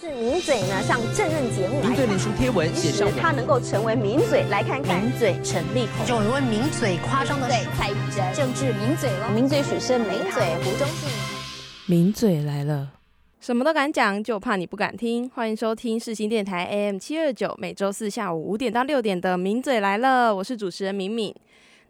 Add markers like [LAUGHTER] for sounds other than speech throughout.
是名嘴呢上政论节目来名嘴脸书贴文写上他能够成为名嘴，来看看名嘴陈立宏，有人问名嘴夸张的对蔡玉珍，政治名嘴了，名嘴许胜名嘴胡忠信，名嘴来了。什么都敢讲，就怕你不敢听。欢迎收听世新电台 AM 七二九，每周四下午五点到六点的《名嘴来了》，我是主持人敏敏。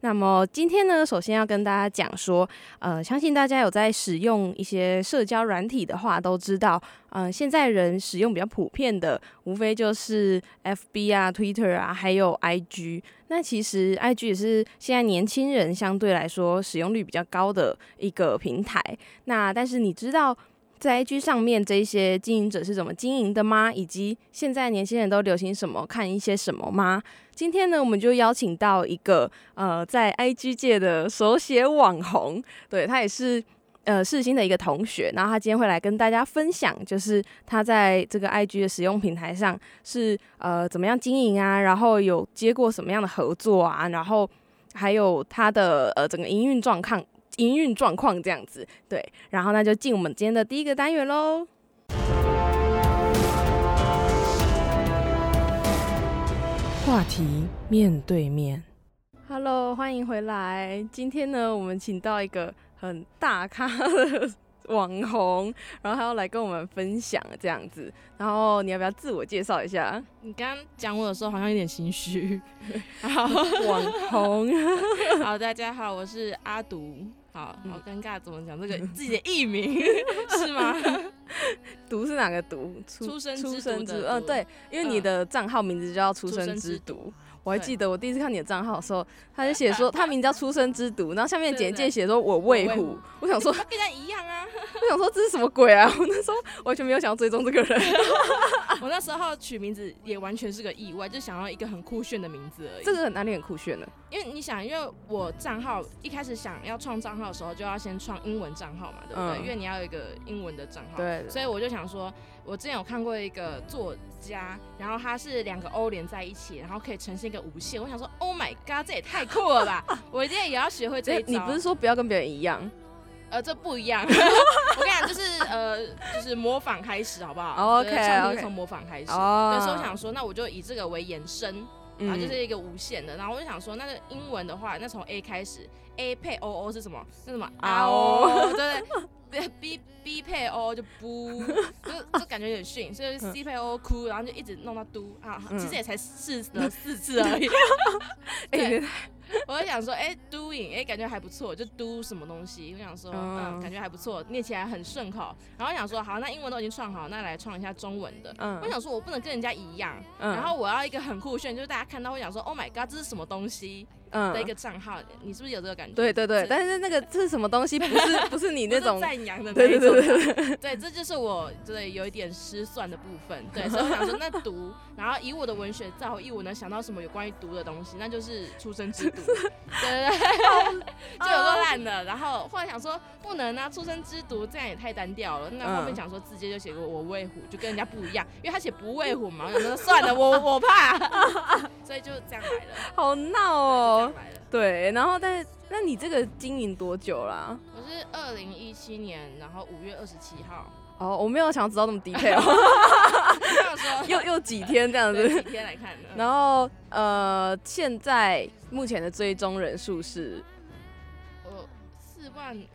那么今天呢，首先要跟大家讲说，呃，相信大家有在使用一些社交软体的话，都知道，呃，现在人使用比较普遍的，无非就是 FB 啊、Twitter 啊，还有 IG。那其实 IG 也是现在年轻人相对来说使用率比较高的一个平台。那但是你知道？在 IG 上面，这些经营者是怎么经营的吗？以及现在年轻人都流行什么，看一些什么吗？今天呢，我们就邀请到一个呃，在 IG 界的手写网红，对他也是呃世新的一个同学，然后他今天会来跟大家分享，就是他在这个 IG 的使用平台上是呃怎么样经营啊，然后有接过什么样的合作啊，然后还有他的呃整个营运状况。营运状况这样子，对，然后那就进我们今天的第一个单元喽。话题面对面，Hello，欢迎回来。今天呢，我们请到一个很大咖的网红，然后他要来跟我们分享这样子。然后你要不要自我介绍一下？你刚刚讲我的时候好像有点心虚。好，[LAUGHS] 网红。[LAUGHS] 好，大家好，我是阿独。好好尴尬，怎么讲这个 [LAUGHS] 自己的艺名 [LAUGHS] 是吗？[LAUGHS] 毒是哪个毒？出生出生之嗯，对，因为你的账号名字就叫出生之读。我还记得我第一次看你的账号的时候，他就写说 [LAUGHS] 他名叫出生之毒，然后下面简介写说我魏虎，我想说跟他一样啊，[LAUGHS] 我想说这是什么鬼啊？我那时候完全没有想要追踪这个人，[LAUGHS] 我那时候取名字也完全是个意外，就想要一个很酷炫的名字而已。这个哪里很酷炫呢？因为你想，因为我账号一开始想要创账号的时候，就要先创英文账号嘛，对不对？因为你要有一个英文的账号，对，所以我就想说。我之前有看过一个作家，然后他是两个 O 连在一起，然后可以呈现一个无限。我想说，Oh my god，这也太酷了吧！我一定也要学会这一招。你不是说不要跟别人一样？呃，这不一样。[LAUGHS] 我跟你讲，就是呃，就是模仿开始，好不好？OK，从模仿开始。哦。所以我想说，那我就以这个为延伸，然后就是一个无限的。然后我就想说，那个英文的话，那从 A 开始，A 配 O O 是什么？是什么啊哦，对。B B 配 O 就不，就就感觉有点逊，所以 C 配 O 哭，然后就一直弄到嘟啊，其实也才试了四次而已。[LAUGHS] 对，[LAUGHS] 我就想说，哎，doing，哎，感觉还不错，就 do 什么东西，我想说，嗯，感觉还不错，念起来很顺口。然后想说，好，那英文都已经创好，那来创一下中文的。嗯，我想说，我不能跟人家一样，然后我要一个很酷炫，就是大家看到会想说，Oh my god，这是什么东西？嗯，的一个账号，你是不是有这个感觉？对对对，但是那个 [LAUGHS] 这是什么东西？不是 [LAUGHS] 不是你那种赞扬的那种。对对对对，这就是我对有一点失算的部分。对，所以我想说，[LAUGHS] 那读，然后以我的文学造诣，我能想到什么有关于读的东西，那就是出生之读。对对对，就有个烂的。然后后来想说，不能啊，出生之读这样也太单调了。那后面想说，直接就写个我魏虎，就跟人家不一样，因为他写不畏虎嘛。我想说算了，我我怕，所以就这样来了。好闹哦。对，然后但是，那你这个经营多久啦？我是二零一七年，然后五月二十七号。哦，我没有想要知道那么 detail。又 [LAUGHS] 又几天这样子？几天来看的？然后呃，现在目前的追踪人数是呃四万五。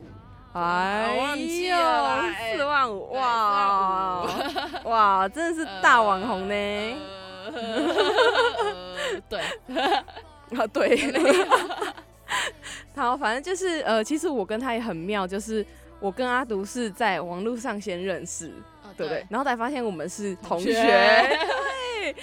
哎呦，四万五哇哇，真的是大网红呢。对。[LAUGHS] 啊，对，[LAUGHS] 好，反正就是呃，其实我跟他也很妙，就是我跟阿独是在网络上先认识，对不对？然后才发现我们是同学，[LAUGHS] 对。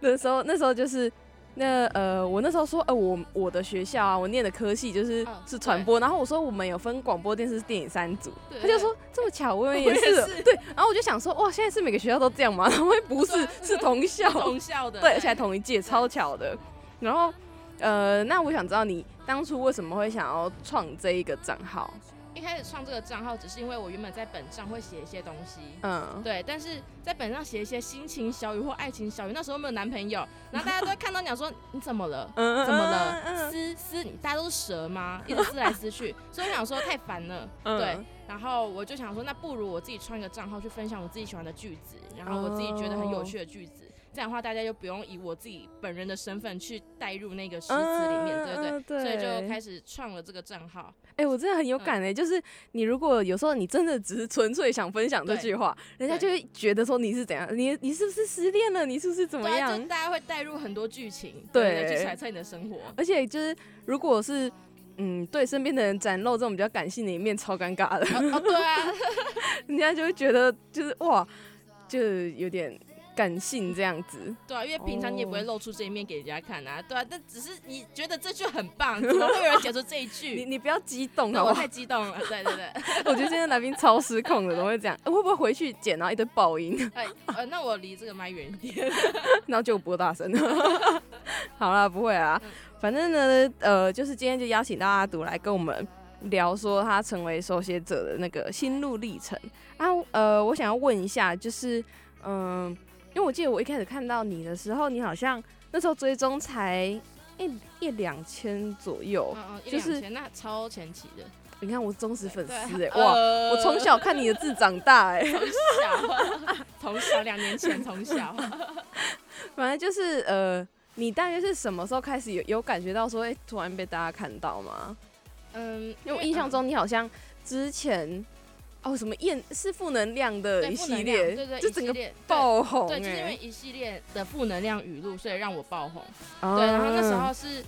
那时候，那时候就是那呃，我那时候说，呃，我我的学校啊，我念的科系就是是传播，然后我说我们有分广播电视、电影三组，他就说这么巧，我们也是，对。然后我就想说，哇，现在是每个学校都这样吗？[LAUGHS] 然后不是，是同校，同校的，对，而且同一届，超巧的。然后，呃，那我想知道你当初为什么会想要创这一个账号？一开始创这个账号，只是因为我原本在本上会写一些东西，嗯，对，但是在本上写一些心情小语或爱情小语，那时候没有男朋友，然后大家都会看到讲说你怎么了？怎么了？撕撕你，大家都是蛇吗？一直撕来撕去，所以我想说太烦了，对。然后我就想说，那不如我自己创一个账号去分享我自己喜欢的句子，然后我自己觉得很有趣的句子。这样的话，大家就不用以我自己本人的身份去带入那个诗词里面，对不对？所以就开始创了这个账号。哎、我真的很有感哎、就是你如果有时候你真的只是纯粹想分享这句话，人家就会觉得说你是怎样，你你是不是失恋了？你是不是怎么样就？大家会带入很多剧情，对对，去揣测你的生活。而且就是如果是嗯对身边的人展露这种比较感性的一面，超尴尬的，哦哦，对啊，[LAUGHS] 人家就会觉得就是哇，就有点感性这样子。对啊，因为平常你也不会哦露出这一面给人家看啊，对啊，但只是你觉得这句很棒，怎么会有人讲出这一句？[LAUGHS] 你你不要激动啊我太？激动了，对 [LAUGHS] 对对，[LAUGHS] 我觉得今天来宾超失控的，怎么会这样？会不会回去剪然后一堆爆音？哎，呃，那我离这个麦远一点。然后就播大声。好啦，不会啊嗯，反正呢，呃，就是今天就邀请到阿杜来跟我们聊说他成为手写者的那个心路历程啊。呃，我想要问一下，就是嗯、因为我记得我一开始看到你的时候，你好像那时候追踪才一一两千左右。嗯嗯，那超前期的。你看我忠实粉丝对哎、哇！呃我从小看你的字长大哎、从小，[LAUGHS] 从小两年前从小，[LAUGHS] 反正就是呃，你大约是什么时候开始有有感觉到说，哎、突然被大家看到吗？嗯，因为我印象中你好像之前哦什么厌是负能量的一系列，对对，就整个爆红对，就是因为哎、一系列的负能量语录，所以让我爆红。哦对，然后那时候是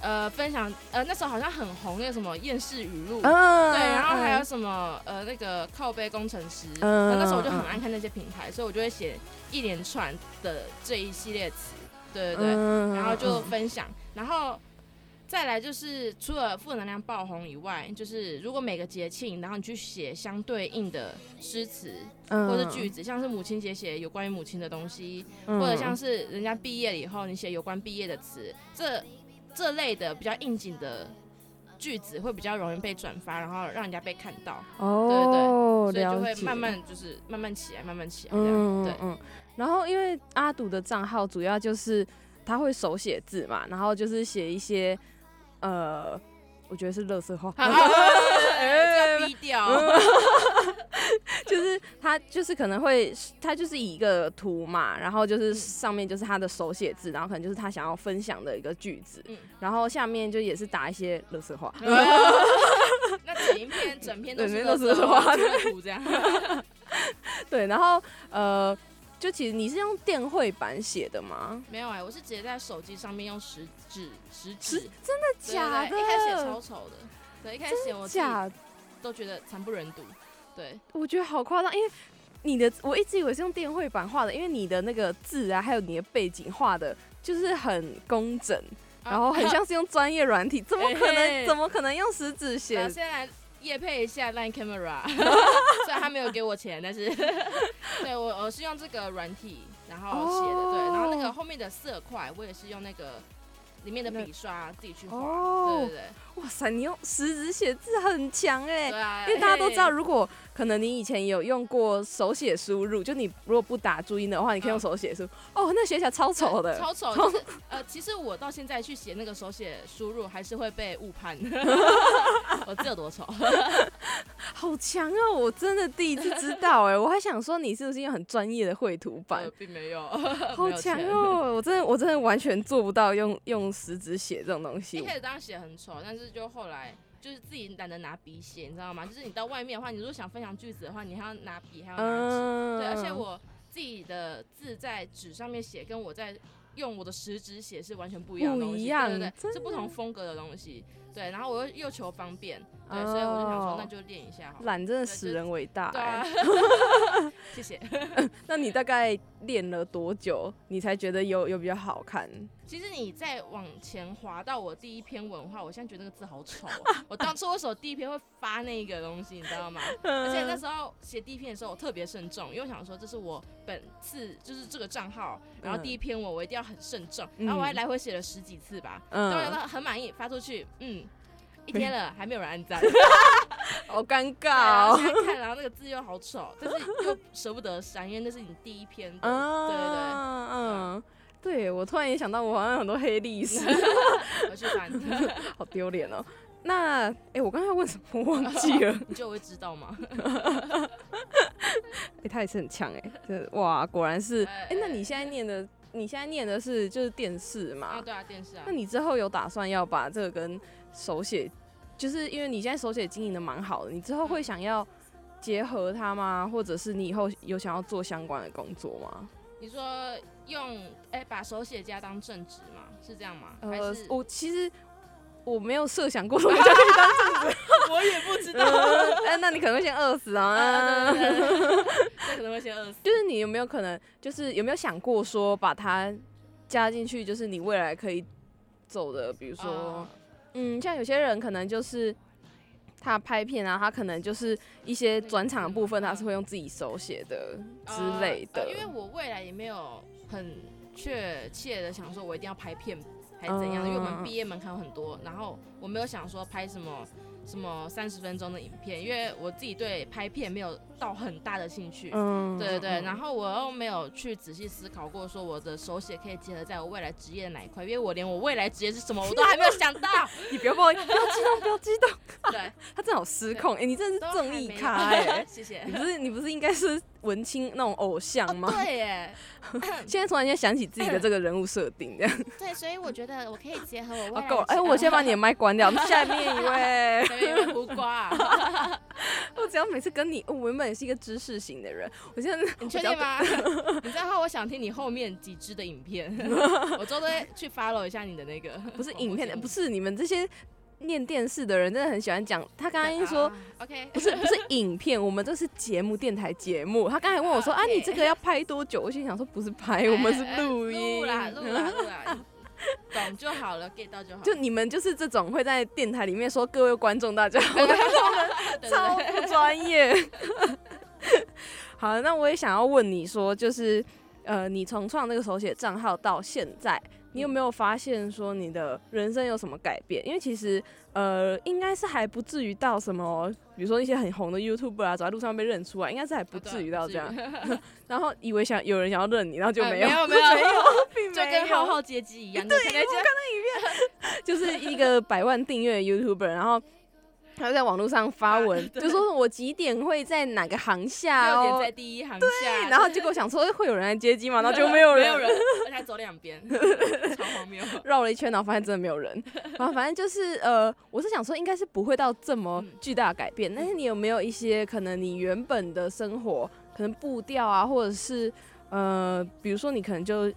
呃分享，呃那时候好像很红那个什么厌世语录。嗯，对，然后还有嗯什么呃那个靠背工程师，嗯然后那时候我就很嗯爱看那些品牌，所以我就会写一连串的这一系列词，对对对，嗯然后就嗯分享，然后再来就是除了负能量爆红以外，就是如果每个节庆，然后你去写相对应的诗词嗯。或者句子，像是母亲节写有关于母亲的东西，嗯。或者像是人家毕业了以后你写有关毕业的词，这这类的比较应景的句子会比较容易被转发，然后让人家被看到，哦，所以就会慢慢就是慢慢起来，慢慢起来这样，对。嗯嗯，然后因为阿杜的账号主要就是他会手写字嘛，然后就是写一些呃，我觉得是乐色话，[LAUGHS] 哎，这个逼掉，[LAUGHS] 就是他就是可能会他就是以一个图嘛，然后就是上面就是他的手写字，然后可能就是他想要分享的一个句子，嗯然后下面就也是打一些乐色话。[LAUGHS] 那整一篇整篇都是对都是垃圾花贴图这样。对，然后呃，就其实你是用电绘板写的吗？没有哎、我是直接在手机上面用食指食指，真的假的？一开始写超丑的，对，一开始写我假？都觉得惨不忍睹，对，我觉得好夸张，因为你的我一直以为是用电绘板画的，因为你的那个字啊，还有你的背景画的，就是很工整，然后很像是用专业软体，怎么可能？[LAUGHS] 怎么可能用食指写夜配一下 Line Camera，[LAUGHS] 虽然他没有给我钱，但是 [LAUGHS] 对我我是用这个软体然后写的，对，然后那个哦后面的色块我也是用那个里面的笔刷自己去画，哦。对对对，哇塞，你用食指写字很强哎、因为大家都知道，如果可能你以前有用过手写输入，就你如果不打注音的话，你可以用嗯手写输。哦，那写起来超丑的。超丑，就是呃，其实我到现在去写那个手写输入，还是会被误判。[LAUGHS] 我字有多丑？[LAUGHS] 好强哦！我真的第一次知道哎，我还想说你是不是用很专业的绘图板呃，并没有，[LAUGHS] 好！强哦！我真的我真的完全做不到用用食指写这种东一西。开始当然写很丑，但是就后来就是自己懒得拿笔写，你知道吗？就是你到外面的话，你如果想分享句子的话，你还要拿笔，还要拿纸。嗯，对，而且我自己的字在纸上面写，跟我在用我的食指写是完全不一样的东西，不一样对对对，是不同风格的东西。对，然后我又又求方便，对，所以我就想说，那就练一下好了。懒真的使人伟大对啊哎。，谢谢。[LAUGHS] 那你大概练了多久，你才觉得有有比较好看？其实你再往前滑到我第一篇文的话，我现在觉得那个字好丑、啊。我当初为什么第一篇会发那个东西，你知道吗？[LAUGHS] 而且那时候写第一篇的时候，我特别慎重，因为我想说这是我本次就是这个账号，然后第一篇文我一定要很慎重，然后我还来回写了十几次吧，嗯当然了很满意，发出去，嗯。一天了还没有人按赞，[LAUGHS] 好尴尬哦。后现在看，然后那个字又好丑，但是又舍不得删，因为那是你第一篇对对对。嗯，对我突然也想到，我好像很多黑历史，[LAUGHS] 我去翻。[LAUGHS] 好丢脸哦。那哎、我刚才问什么我忘记了。你就会知道吗？哎、他也是很强哎、这哇，果然是哎哎、那你现在念的，你现在念的是就是电视嘛？啊，对啊，电视啊那。你之后有打算要把这个跟手写，就是因为你现在手写经营的蛮好的，你之后会想要结合它吗？或者是你以后有想要做相关的工作吗？你说用哎、把手写家当正职吗？是这样吗？还呃是，我其实我没有设想过说我就可以当 [LAUGHS] 我也不知道。哎、那你可能会先饿死啊！啊，对对对对，这可能会先饿死。就是你有没有可能，就是有没有想过说把它加进去，就是你未来可以走的，比如说，哦嗯，像有些人可能就是他拍片啊，他可能就是一些转场的部分，他是会用自己手写的之类的。呃呃因为我未来也没有很确切的想说，我一定要拍片还是怎样的，因为我们毕业门槛有很多，然后我没有想说拍什么什么三十分钟的影片，因为我自己对拍片没有到很大的兴趣。嗯对对对，嗯然后我又没有去仔细思考过，说我的手写可以结合在我未来职业的哪一块，因为我连我未来职业是什么我都还没有想到。[LAUGHS] 你不要不要激动，不要激动，对，他真的好失控。哎、你真的是正义咖哎、[LAUGHS] 谢谢你。不是你不是应该是文青那种偶像吗？对耶，[LAUGHS] [COUGHS] 现在突然间想起自己的这个人物设定，这样对，所以我觉得我可以结合我未来啊够了。哎、我先把你的麦关掉，下面一位。前面有胡瓜、啊，[LAUGHS] 我只要每次跟你，哦我原本也是一个知识型的人，我现在 [LAUGHS] 你确定吗？[LAUGHS] 你知道话，我想听你后面几支的影片，我之后都会去 follow 一下你的那个。不是影片，不是是你们这些念电视的人，真的很喜欢讲。他刚刚说。OK，不是不是影片，我们这是节目，电台节目。他刚才问我说啊你这个要拍多久？我心想说不是拍，我们是录音。录啦，录啦，录啦，[LAUGHS] 懂就好了，get 到就好。就你们就是这种会在电台里面说各位观众大家好，[LAUGHS] 超不专业。[LAUGHS] 好，那我也想要问你说，就是呃，你从创那个手写账号到现在，你有没有发现说你的人生有什么改变？因为其实呃，应该是还不至于到什么，比如说一些很红的 YouTuber 啊，走在路上被认出来，应该是还不至于到这样。[LAUGHS] 然后以为想有人想要认你，然后就呃没有，没 [LAUGHS] 有没有没有，并就没有跟浩浩接机一样，对，看 [LAUGHS] 就是一个百万订阅的 YouTuber，然后他就在网络上发文，[LAUGHS] 就说我几点会在哪个航下哦六点在，第一行下，然后结果想说会有人来接机嘛，然后就没有人，没有人，而且还走两边，[LAUGHS] 超荒谬。绕了一圈，然后发现真的没有人。然后反正就是呃，我是想说应该是不会到这么巨大的改变，但是你有没有一些可能你原本的生活可能步调啊，或者是呃，比如说你可能就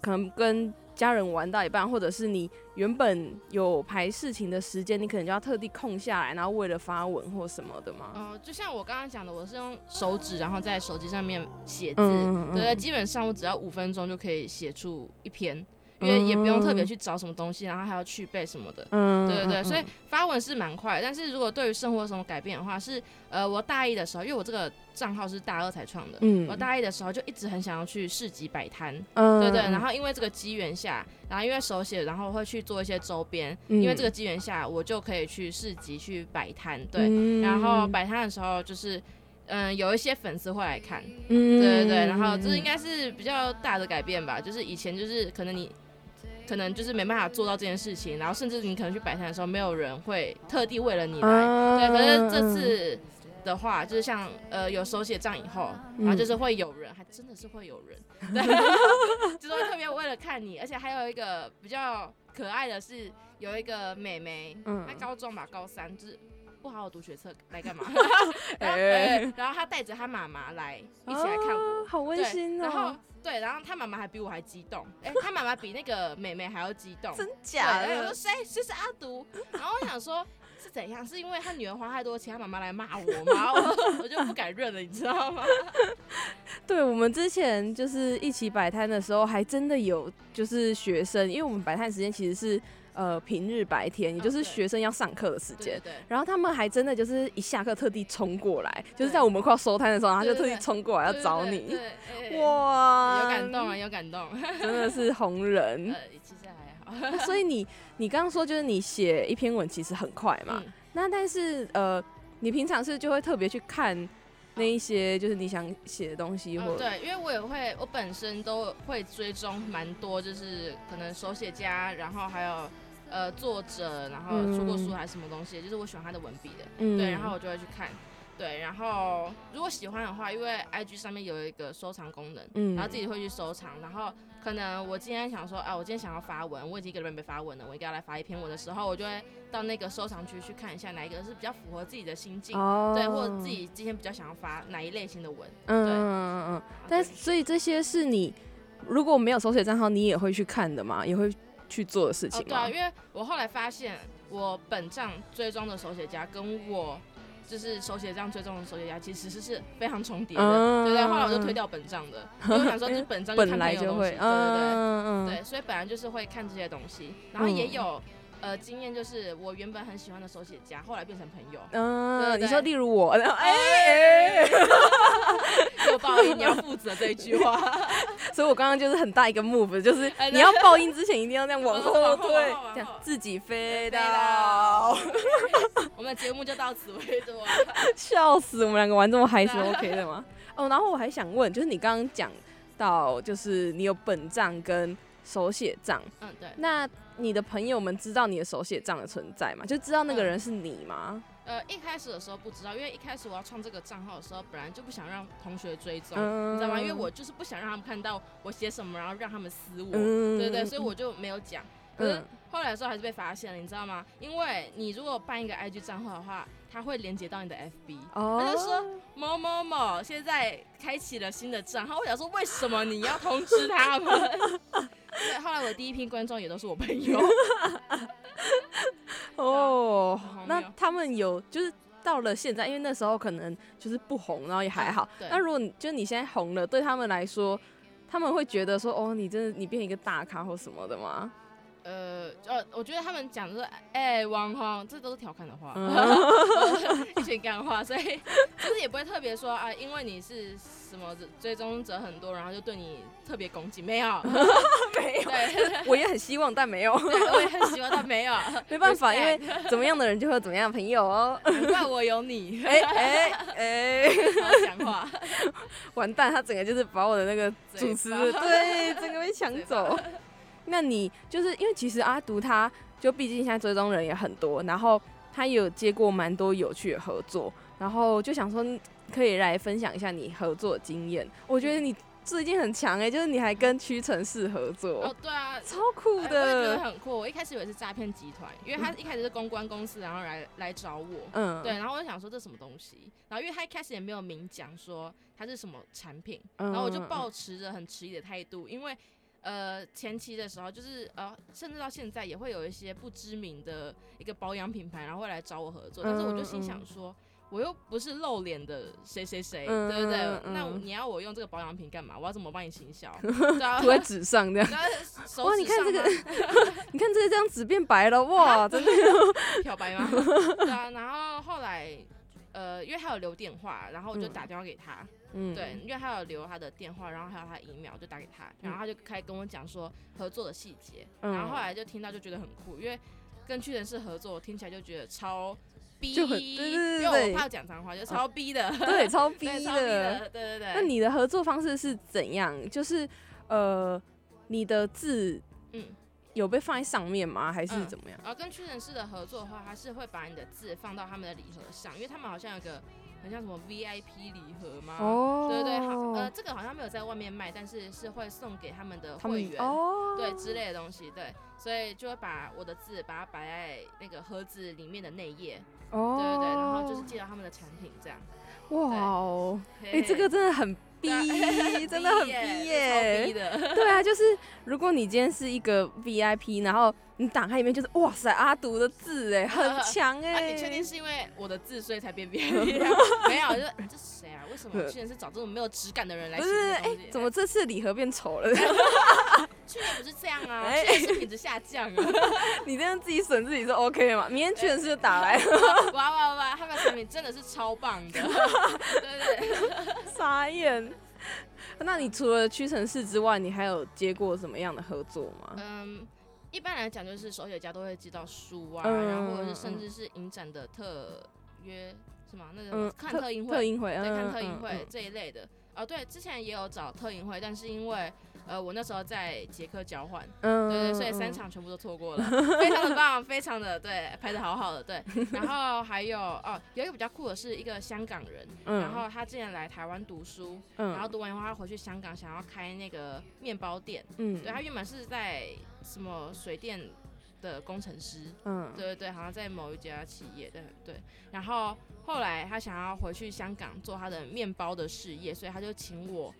可能跟家人玩到一半，或者是你原本有排事情的时间，你可能就要特地空下来，然后为了发文或什么的吗？嗯，就像我刚刚讲的，我是用手指，然后在手机上面写字，嗯嗯嗯对，基本上我只要五分钟就可以写出一篇，因为也不用特别去找什么东西，然后还要去背什么的。嗯对对对，所以发文是蛮快，但是如果对于生活有什么改变的话，是呃，我大一的时候，因为我这个账号是大二才创的，嗯。我大一的时候就一直很想要去市集摆摊，嗯对对，然后因为这个机缘下，然后因为手写，然后会去做一些周边，嗯因为这个机缘下，我就可以去市集去摆摊，对，嗯。然后摆摊的时候就是。嗯，有一些粉丝会来看，嗯。对对对，然后这应该是比较大的改变吧，就是以前就是可能你可能就是没办法做到这件事情，然后甚至你可能去摆摊的时候，没有人会特地为了你来，啊。对，可是这次的话，就是像呃有手写账以后，然后就是会有人，还真的是会有人，[LAUGHS] 对，[LAUGHS] 就是会特别为了看你，而且还有一个比较可爱的是，有一个妹妹，嗯。她高中吧，高三，就是不好好读学测 [LAUGHS] 来干嘛？哎然后对，然后他带着他妈妈来一起来看我，啊好温馨哦。然后对，然后他妈妈还比我还激动，哎、他妈妈比那个妹妹还要激动，真，假的我说？谁谁是阿独，然后我想说是怎样，是因为他女儿花太多钱，他妈妈来骂我吗？[LAUGHS] 我我就不敢认了，你知道吗？[LAUGHS] 对，我们之前就是一起摆摊的时候，还真的有就是学生，因为我们摆摊时间其实是呃平日白天，也就是学生要上课的时间。然后他们还真的就是一下课特地冲过来，就是在我们快要收摊的时候，他就特地冲过来要找你。[LAUGHS] 哇，有感动啊，有感动。[LAUGHS] 真的是红人。[LAUGHS] 呃，其实还好。所以你你刚刚说就是你写一篇文其实很快嘛，嗯那但是呃，你平常是就会特别去看那一些就是你想写的东西，或嗯，对，因为我也会，我本身都会追踪蛮多，就是可能手写家，然后还有呃作者，然后出过书还是什么东西，就是我喜欢他的文笔的，嗯。对，然后我就会去看。对，然后如果喜欢的话，因为 IG 上面有一个收藏功能，嗯。然后自己会去收藏，然后可能我今天想说，啊，我今天想要发文，我已经一个礼拜没发文了，我应该要来发一篇文的时候，我就会到那个收藏区去看一下哪一个是比较符合自己的心境，哦对，或者自己今天比较想要发哪一类型的文，嗯对。嗯嗯嗯，但所以这些是你如果没有手写账号，你也会去看的嘛？也会去做的事哦，情对啊，因为我后来发现，我本账追踪的手写家跟我就是手写账追踪的手写家其实是是非常重叠的，嗯对对。后来我就推掉本账的，因为我想说这 [LAUGHS] 本账就本看来就会，对对对。对，所以本来就是会看这些东西，然后也有、呃经验，就是我原本很喜欢的手写家，后来变成朋友，嗯，你说例如我，哎 [LAUGHS] 哎，有报应，你要负责这一句话。[LAUGHS] 所以我刚刚就是很大一个 move，就是你要报应之前一定要那样往后 [LAUGHS] 退这样自己飞飞到到，我们的节目就到此为止啊。笑死！我们两个玩这么嗨是 OK 的吗？哦，然后我还想问，就是你刚刚讲到，就是你有本账跟手写账，嗯，对。那你的朋友们知道你的手写账的存在吗？就知道那个人是你吗？呃，一开始的时候不知道，因为一开始我要创这个账号的时候，本来就不想让同学追踪，嗯你知道吗？因为我就是不想让他们看到我写什么，然后让他们撕我，嗯对对，所以我就没有讲。可是嗯后来的时候还是被发现了，你知道吗？因为你如果办一个 IG 账号的话，它会连接到你的 FB，哦他就说某某某现在开启了新的账号。我想说，为什么你要通知他们？[LAUGHS] 对，后来我第一批观众也都是我朋友。[LAUGHS] 哦那他们有就是到了现在，因为那时候可能就是不红，然后也还好。那如果你就你现在红了，对他们来说，他们会觉得说，哦，你真的你变一个大咖或什么的吗？呃呃，我觉得他们讲的是，哎、网红，这都是调侃的话，嗯 [LAUGHS] 一群干话，所以就是也不会特别说啊，因为你是什么追踪者很多，然后就对你特别攻击，没有，[LAUGHS] [LAUGHS] 没有，对，我也很希望，但没有，对我也很希望，但没有，没办法，因为怎么样的人就会有怎么样的朋友哦。难怪我有你，哎哎哎，讲话，完蛋，他整个就是把我的那个主持对整个被抢走。那你就是因为其实阿独他就毕竟现在追踪人也很多，然后他也有接过蛮多有趣的合作，然后就想说可以来分享一下你合作的经验。我觉得你最近很强哎、就是你还跟屈臣氏合作，哦，对啊。超酷的我也觉得的。很酷。我一开始以为是诈骗集团，因为他一开始是公关公司，然后来来找我，嗯，对，然后我就想说这什么东西，然后因为他一开始也没有明讲说它是什么产品，嗯，然后我就保持着很迟疑的态度，因为呃前期的时候就是呃甚至到现在也会有一些不知名的一个保养品牌，然后会来找我合作，但是我就心想说。我又不是露脸的谁谁谁，嗯对不对？那你要我用这个保养品干嘛？我要怎么帮你行销？涂在纸上这样。哇，你看这个，[LAUGHS] 你看这个这样纸变白了，哇，[LAUGHS] 真的。[LAUGHS] 漂白吗？对啊，然后后来呃，因为他有留电话，然后我就嗯打电话给他，嗯，对，因为他有留他的电话，然后还有他的 email，就打给他，然后他就开始跟我讲说合作的细节，嗯然后后来就听到就觉得很酷，因为跟屈臣氏合作，听起来就觉得超逼，就很对对对因为我怕讲脏话，就超逼的，对，超逼对，超逼的。的，对对对。那你的合作方式是怎样？就是呃，你的字嗯，有被放在上面吗？还是嗯怎么样？然后跟屈臣氏的合作的话，他是会把你的字放到他们的礼盒上，因为他们好像有个很像什么 VIP 礼盒吗？哦对对对，好，呃，这个好像没有在外面卖，但是是会送给他们的会员，哦，对之类的东西，对，所以就会把我的字把它摆在那个盒子里面的内页，哦，对对对，然后就是介绍他们的产品这样。哇哦，哎、嘿这个真的很逼，[LAUGHS] 对真的很逼超逼耶。的。[LAUGHS] 对啊，就是如果你今天是一个 VIP，然后你打开里面就是哇塞阿独的字哎，[LAUGHS] 很强啊，哎、你确定是因为我的字所以才变 VIP？[LAUGHS] 没有，就是这是谁啊？为什么去年是找这种没有质感的人来写不是哎、西？怎么这次礼盒变丑了？[LAUGHS] 去年不是这样啊？哎去年是品质下降啊！你这样自己损自己是 OK 的吗？明天屈臣氏就打来，哇哇哇！他们的产品真的是超棒的，对对对。傻眼。那你除了屈臣氏之外，你还有接过什么样的合作吗？嗯，一般来讲就是手写家都会寄到书啊，嗯然后或者是甚至是影展的特约是吗？那个、嗯，看特映会，特映会，对，嗯看特映会这一类的。哦，对，之前也有找特映会，但是因为呃，我那时候在捷克交换，嗯，对对，所以三场全部都错过了，非常的棒，非常的对，拍的好好的，对。然后还有哦，有一个比较酷的是一个香港人，嗯然后他之前来台湾读书，嗯然后读完以后他回去香港想要开那个面包店，嗯对他原本是在什么水电的工程师，嗯对对对，好像在某一家企业对对，然后后来他想要回去香港做他的面包的事业，所以他就请我。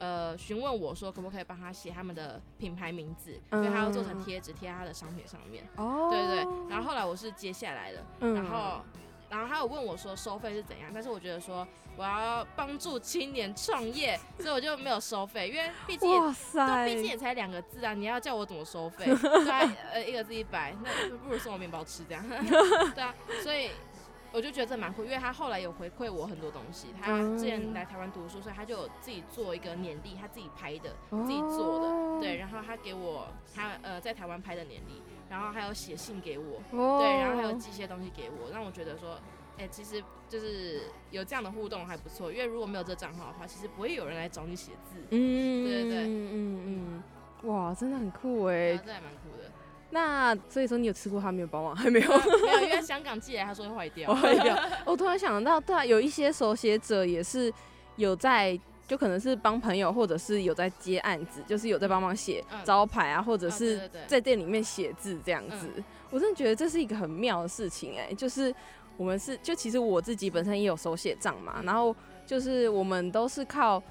呃，询问我说可不可以帮他写他们的品牌名字，因为他要做成贴纸贴在他的商品上面。哦，对对对，然后后来我是接下来的，嗯然后然后他有问我说收费是怎样，但是我觉得说我要帮助青年创业，所以我就没有收费，因为毕竟也哇对，塞，毕竟也才两个字啊，你要叫我怎么收费？[LAUGHS] 对啊，呃，一个字一百，那不如送我面包吃这样。[LAUGHS] 对啊，所以我就觉得这蛮酷，因为他后来有回馈我很多东西。他之前来台湾读书，所以他就有自己做一个年历，他自己拍的，自己做的。哦对，然后他给我他呃在台湾拍的年历，然后还有写信给我，哦对，然后还有寄一些东西给我，让我觉得说。哎、其实就是有这样的互动还不错，因为如果没有这账号的话，其实不会有人来找你写字。嗯，对对对嗯嗯嗯，哇，真的很酷哎啊。这还蛮酷的。那所以说你有吃过他面包吗？[LAUGHS] 还没有。[LAUGHS] 没有，因为香港寄来，他说会坏掉。[LAUGHS] 坏掉。我突然想到，对啊，有一些手写者也是有在，就可能是帮朋友，或者是有在接案子，就是有在帮忙写嗯招牌啊，或者是在店里面写字这样子。我真的觉得这是一个很妙的事情哎、就是我们是，就其实我自己本身也有手写账嘛，然后就是我们都是靠。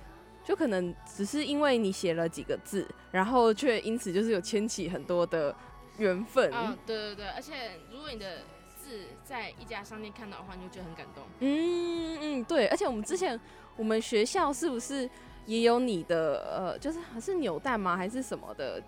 就可能只是因为你写了几个字，然后却因此就是有牵起很多的缘分。嗯，对对对，而且如果你的字在一家商店看到的话，你就觉得很感动。嗯嗯，对，而且我们之前我们学校是不是也有你的呃，就是还是扭蛋吗？还是什么的？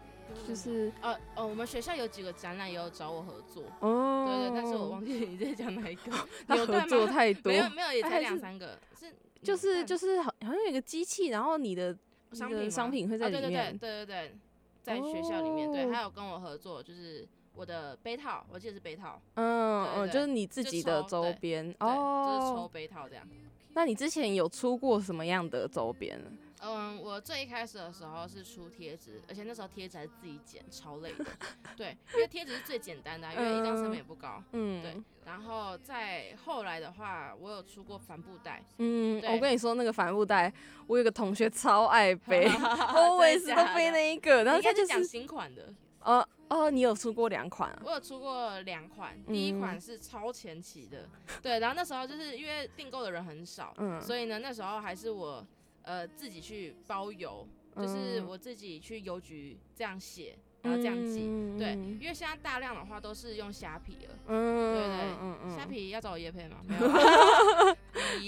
就是呃呃，我们学校有几个展览也有找我合作，哦，对对，但是我忘记你在讲哪一个。[LAUGHS] [LAUGHS] 他合扭蛋吗作太多没，有没有，也才两三个，是就是就是是好好像有一个机器，然后你的商品商品会在哦对对里面。对对对对，在学校里面，对，哦还有跟我合作，就是我的杯套，我记得是杯套，嗯嗯，就是你自己的周边对，就是抽哦。杯套这样。那你之前有出过什么样的周边？嗯，我最一开始的时候是出贴纸，而且那时候贴纸还是自己剪，超累的。对，因为贴纸是最简单的啊、因为一张成本也不高。嗯，对，然后再后来的话，我有出过帆布袋，嗯，我跟你说，那个帆布袋，我有个同学超爱背 [LAUGHS] 真的，always 都背那一个，然后他就是讲新款的。哦哦，你有出过两款啊？我有出过两款，第一款是超前期的，对，然后那时候就是因为订购的人很少，嗯所以呢那时候还是我呃自己去包邮，就是嗯我自己去邮局这样写，然后这样寄，嗯对，因为现在大量的话都是用虾皮了。嗯，对对。嗯嗯虾皮要找我叶配吗？[LAUGHS] 没有。啊。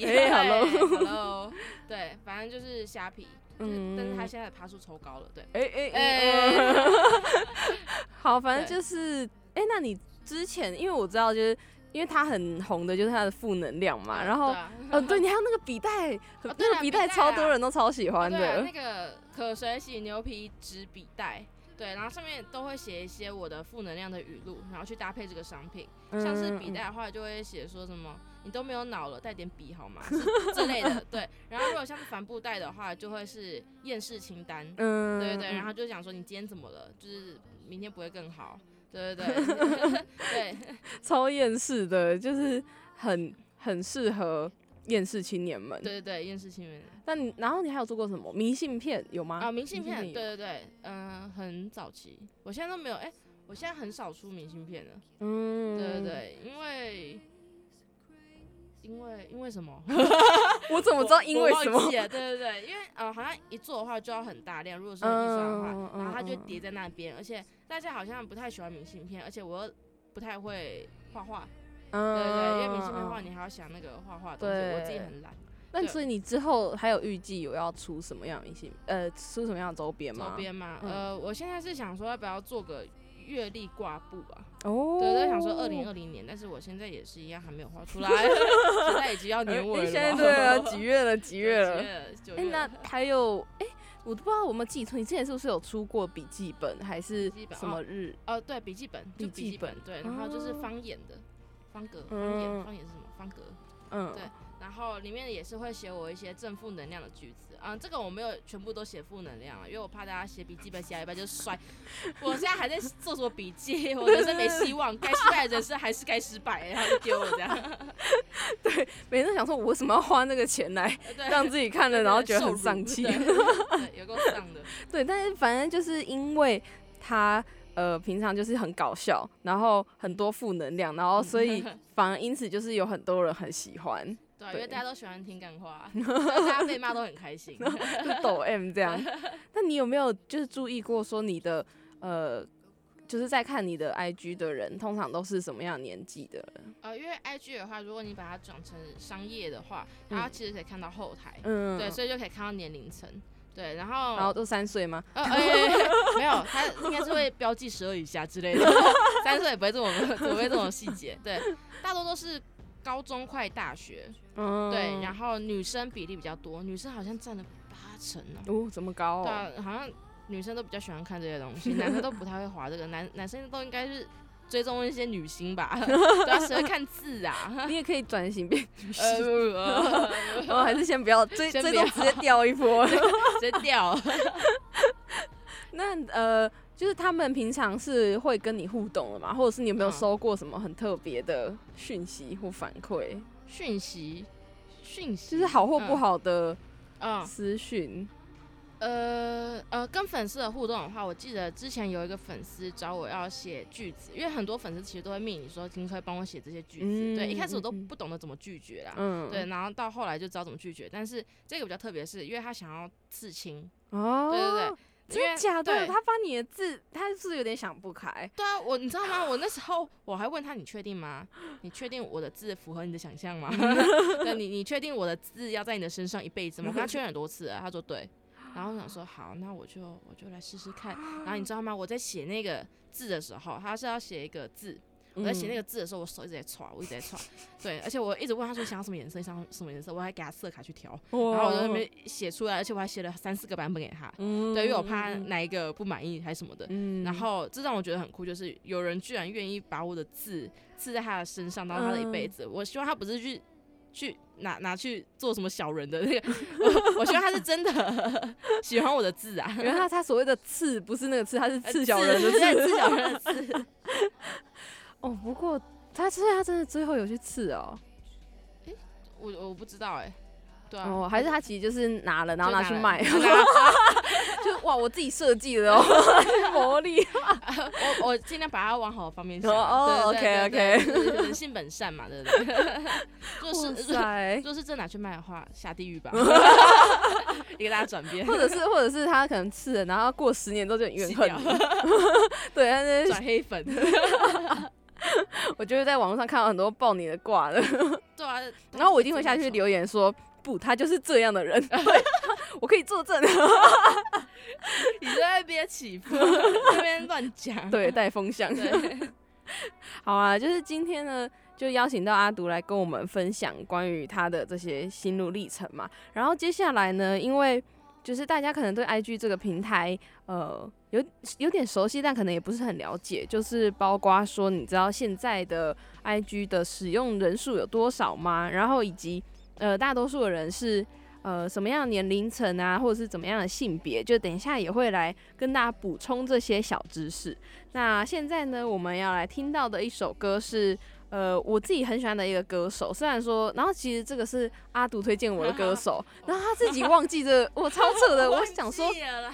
哎，hello。hello，对，反正就是虾皮，就是嗯但是他现在的爬数抽高了，对。哎哎哎哎，[LAUGHS] 好，反正就是，哎，那你之前，因为我知道，就是因为它很红的，就是它的负能量嘛，嗯然后对，啊呃，对你还有那个笔袋，[LAUGHS] 那个笔袋超多人都超喜欢的那，[LAUGHS] 个可水洗牛皮纸笔袋，对，然后上面都会写一些我的负能量的语录，然后去搭配这个商品。像是笔嗯袋的话，就会写说什么“你都没有脑了，带点笔好吗” [LAUGHS] 是之类的。对，然后如果像是帆布袋的话，就会是厌世清单，嗯，对对对，嗯然后就讲说你今天怎么了，就是明天不会更好。对对对对，[LAUGHS] 超厌世的，就是很很适合厌世青年们。对对对，厌世青年。但你然后你还有做过什么明信片有吗？啊，明信片，对对对，嗯、很早期，我现在都没有，哎、我现在很少出明信片了。嗯，对对，对，因为因为因为什么？[LAUGHS] 我怎么知道因为什么？对对对，因为呃，好像一做的话就要很大量，如果是很预算的话，然后它就嗯叠在那边，而且大家好像不太喜欢明信片，而且我又不太会画画，嗯对对对，因为明信片嗯画你还要想那个画画的东西，我自己很懒。那对。所以你之后还有预计有要出什么样的明信呃出什么样的周边吗？周边吗，嗯。呃，我现在是想说要不要做个月历挂布啊？哦，对在，想说二零二零年，但是我现在也是一样还没有画出来，[LAUGHS] 现在已经要年尾了对啊，几月了？几月了？了？九哎、月那还有哎、我都不知道我有没有记错，你之前是不是有出过笔记本，还是什么日？哦，对，笔记本，就笔记本，对，然后就是哦方眼的，方格，方嗯眼，方眼是什么？方格，嗯，对然后里面也是会写我一些正负能量的句子啊，嗯，这个我没有全部都写负能量了，因为我怕大家写笔记本写到一半就摔。我现在还在做什么笔记？我人生没希望，该失败的人生还是该失败，然后就丢了这样。[LAUGHS] 对，每天都想说，我为什么要花那个钱来让自己看了，然后觉得很丧气？[LAUGHS] 够丧的。对，但是反正就是因为他呃平常就是很搞笑，然后很多负能量，然后所以 [LAUGHS] 反而因此就是有很多人很喜欢，对因为大家都喜欢听干话，[LAUGHS] 大家被骂都很开心。[LAUGHS] 就抖 M 这样。[LAUGHS] 那你有没有就是注意过说你的呃，就是在看你的 IG 的人，通常都是什么样年纪的人？呃，因为 IG 的话，如果你把它转成商业的话，它其实可以看到后台，嗯，对，所以就可以看到年龄层。对，然后然后都三岁吗？呃，没有，他应该是会标记十二以下之类的，三岁也不会这么，不会这种细节。对，大多都是高中快大学，嗯，对，然后女生比例比较多，女生好像占了八成哦、哦，这么高哦？对啊，好像女生都比较喜欢看这些东西，[LAUGHS] 男生都不太会划这个，男男生都应该是追踪一些女星吧，[LAUGHS] 对啊，谁会看字啊？[LAUGHS] 你也可以转型变女呃士，呃，然后还是先不要追追踪，直接掉一波。直接掉。那呃，就是他们平常是会跟你互动的嘛？或者是你有没有嗯收过什么很特别的讯息或反馈？讯息，讯息，就是好或不好的嗯。私讯？呃呃，跟粉丝的互动的话，我记得之前有一个粉丝找我要写句子，因为很多粉丝其实都会命你说，你可以帮我写这些句子。嗯对，一开始我都不懂得怎么拒绝啦。嗯，对，，然后到后来就知道怎么拒绝，但是这个比较特别，是因为他想要刺青，哦，对对对，真的假的？对他把你的字，他是不是有点想不开？对啊，我你知道吗？我那时候我还问他，你确定吗？你确定我的字符合你的想象吗？[LAUGHS] 对你，你确定我的字要在你的身上一辈子吗？我跟他确认很多次了，他说对。然后我想说好，那我就我就来试试看。然后你知道吗？我在写那个字的时候，他是要写一个字，我在写那个，字的时候，我手一直在刷，我一直在刷。对，而且我一直问他说想要什么颜色，想要什么颜色，我还给他色卡去调，然后我在那边写出来，而且我还写了三四个版本给他。嗯对，因为我怕哪一个不满意还是什么的。嗯然后这让我觉得很酷，就是有人居然愿意把我的字刺在他的身上，当他的一辈子。我希望他不是去去拿拿去做什么小人的那个，我 [LAUGHS] 我希望他是真的 [LAUGHS] 喜欢我的字啊，原来他他所谓的刺不是那个刺，他是呃刺小人的对 [LAUGHS] 刺。刺小人的字。哦，不过他所以他真的最后有去刺哦。我我不知道哎、对啊，哦，还是他其实就是拿了，然后拿去卖，[LAUGHS] [LAUGHS] 就哇，我自己设计的哦，[LAUGHS] 魔力。我我尽量把它往好的方面想。哦对对 OK，OK 对对对人性本善嘛，对不对？如果哇是塞如，果是真拿去卖的话，下地狱吧。一个大家转变，或者是或者是他可能刺了，然后过十年之后就很怨恨洗掉你。对，他是转黑粉。[LAUGHS] 我就是在网络上看到很多爆你的挂的，[LAUGHS] 对啊，[LAUGHS] 然后我一定会下去留言说。不，他就是这样的人。对，我可以作证。你在那边起风，那边乱讲。对，带风向。对，好啊，就是今天呢，就邀请到阿独来跟我们分享关于他的这些心路历程嘛。然后接下来呢，因为就是大家可能对 IG 这个平台，呃，有有点熟悉，但可能也不是很了解。就是包括说，你知道现在的 IG 的使用人数有多少吗？然后以及呃，大多数的人是。呃，什么样的年龄层啊，或者是怎么样的性别，就等一下也会来跟大家补充这些小知识。那现在呢，我们要来听到的一首歌是，呃，我自己很喜欢的一个歌手。虽然说，然后其实这个是阿杜推荐我的歌 [LAUGHS] 手，然后他自己忘记这个，我超扯的。我想说，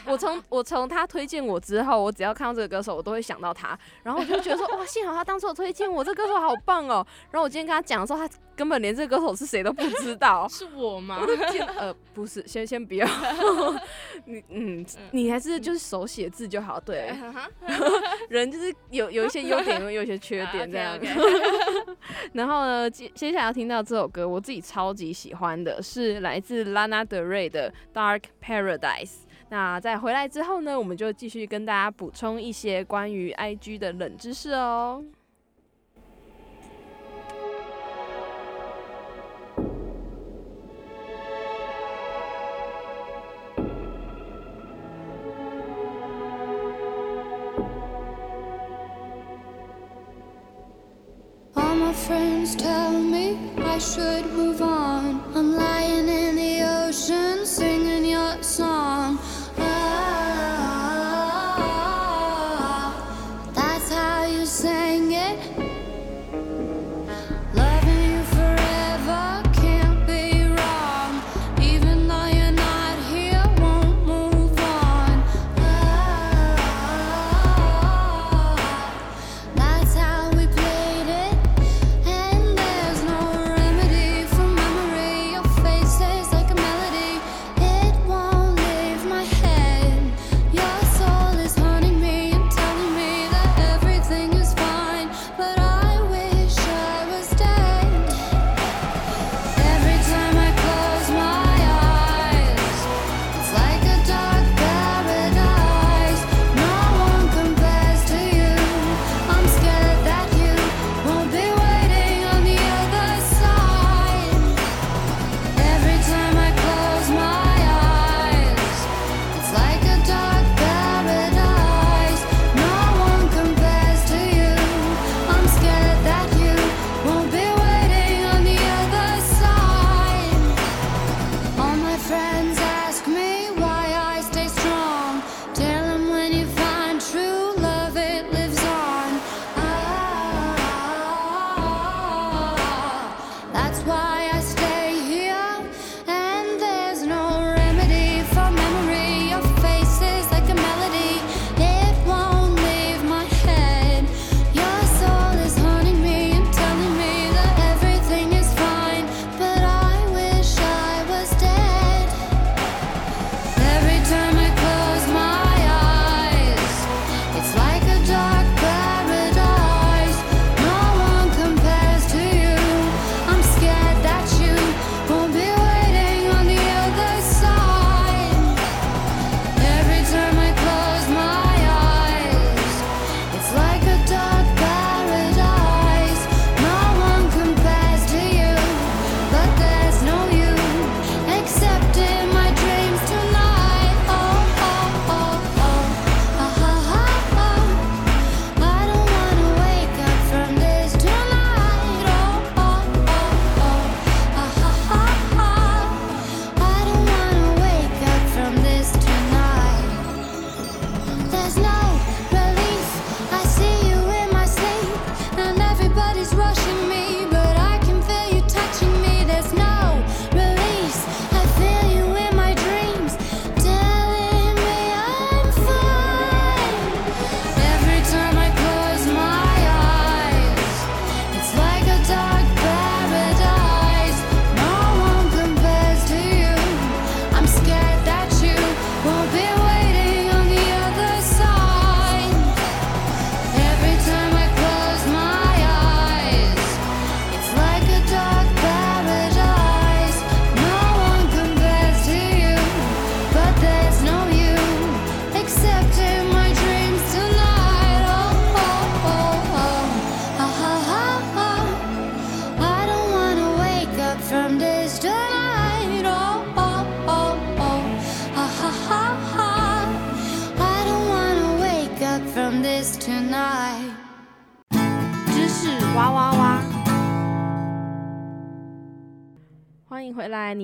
我从我从他推荐我之后，我只要看到这个歌手，我都会想到他，然后我就觉得说，哇，幸好他当初有推荐我，这歌手好棒哦。然后我今天跟他讲的时候，他根本连这个歌手是谁都不知道。[LAUGHS] 是我吗？天呃，不是，先先不要，[LAUGHS] 你嗯，你还是就是手写字就好，对，人就是有有一些优点，有一些缺点这样。[LAUGHS] 然后呢，接接下来要听到这首歌，我自己超级喜欢的，是来自 Lana d e r e 的《Dark Paradise》。那在回来之后呢，我们就继续跟大家补充一些关于 IG 的冷知识哦。friends tell me I should move on. I'm lying in the ocean singing your song.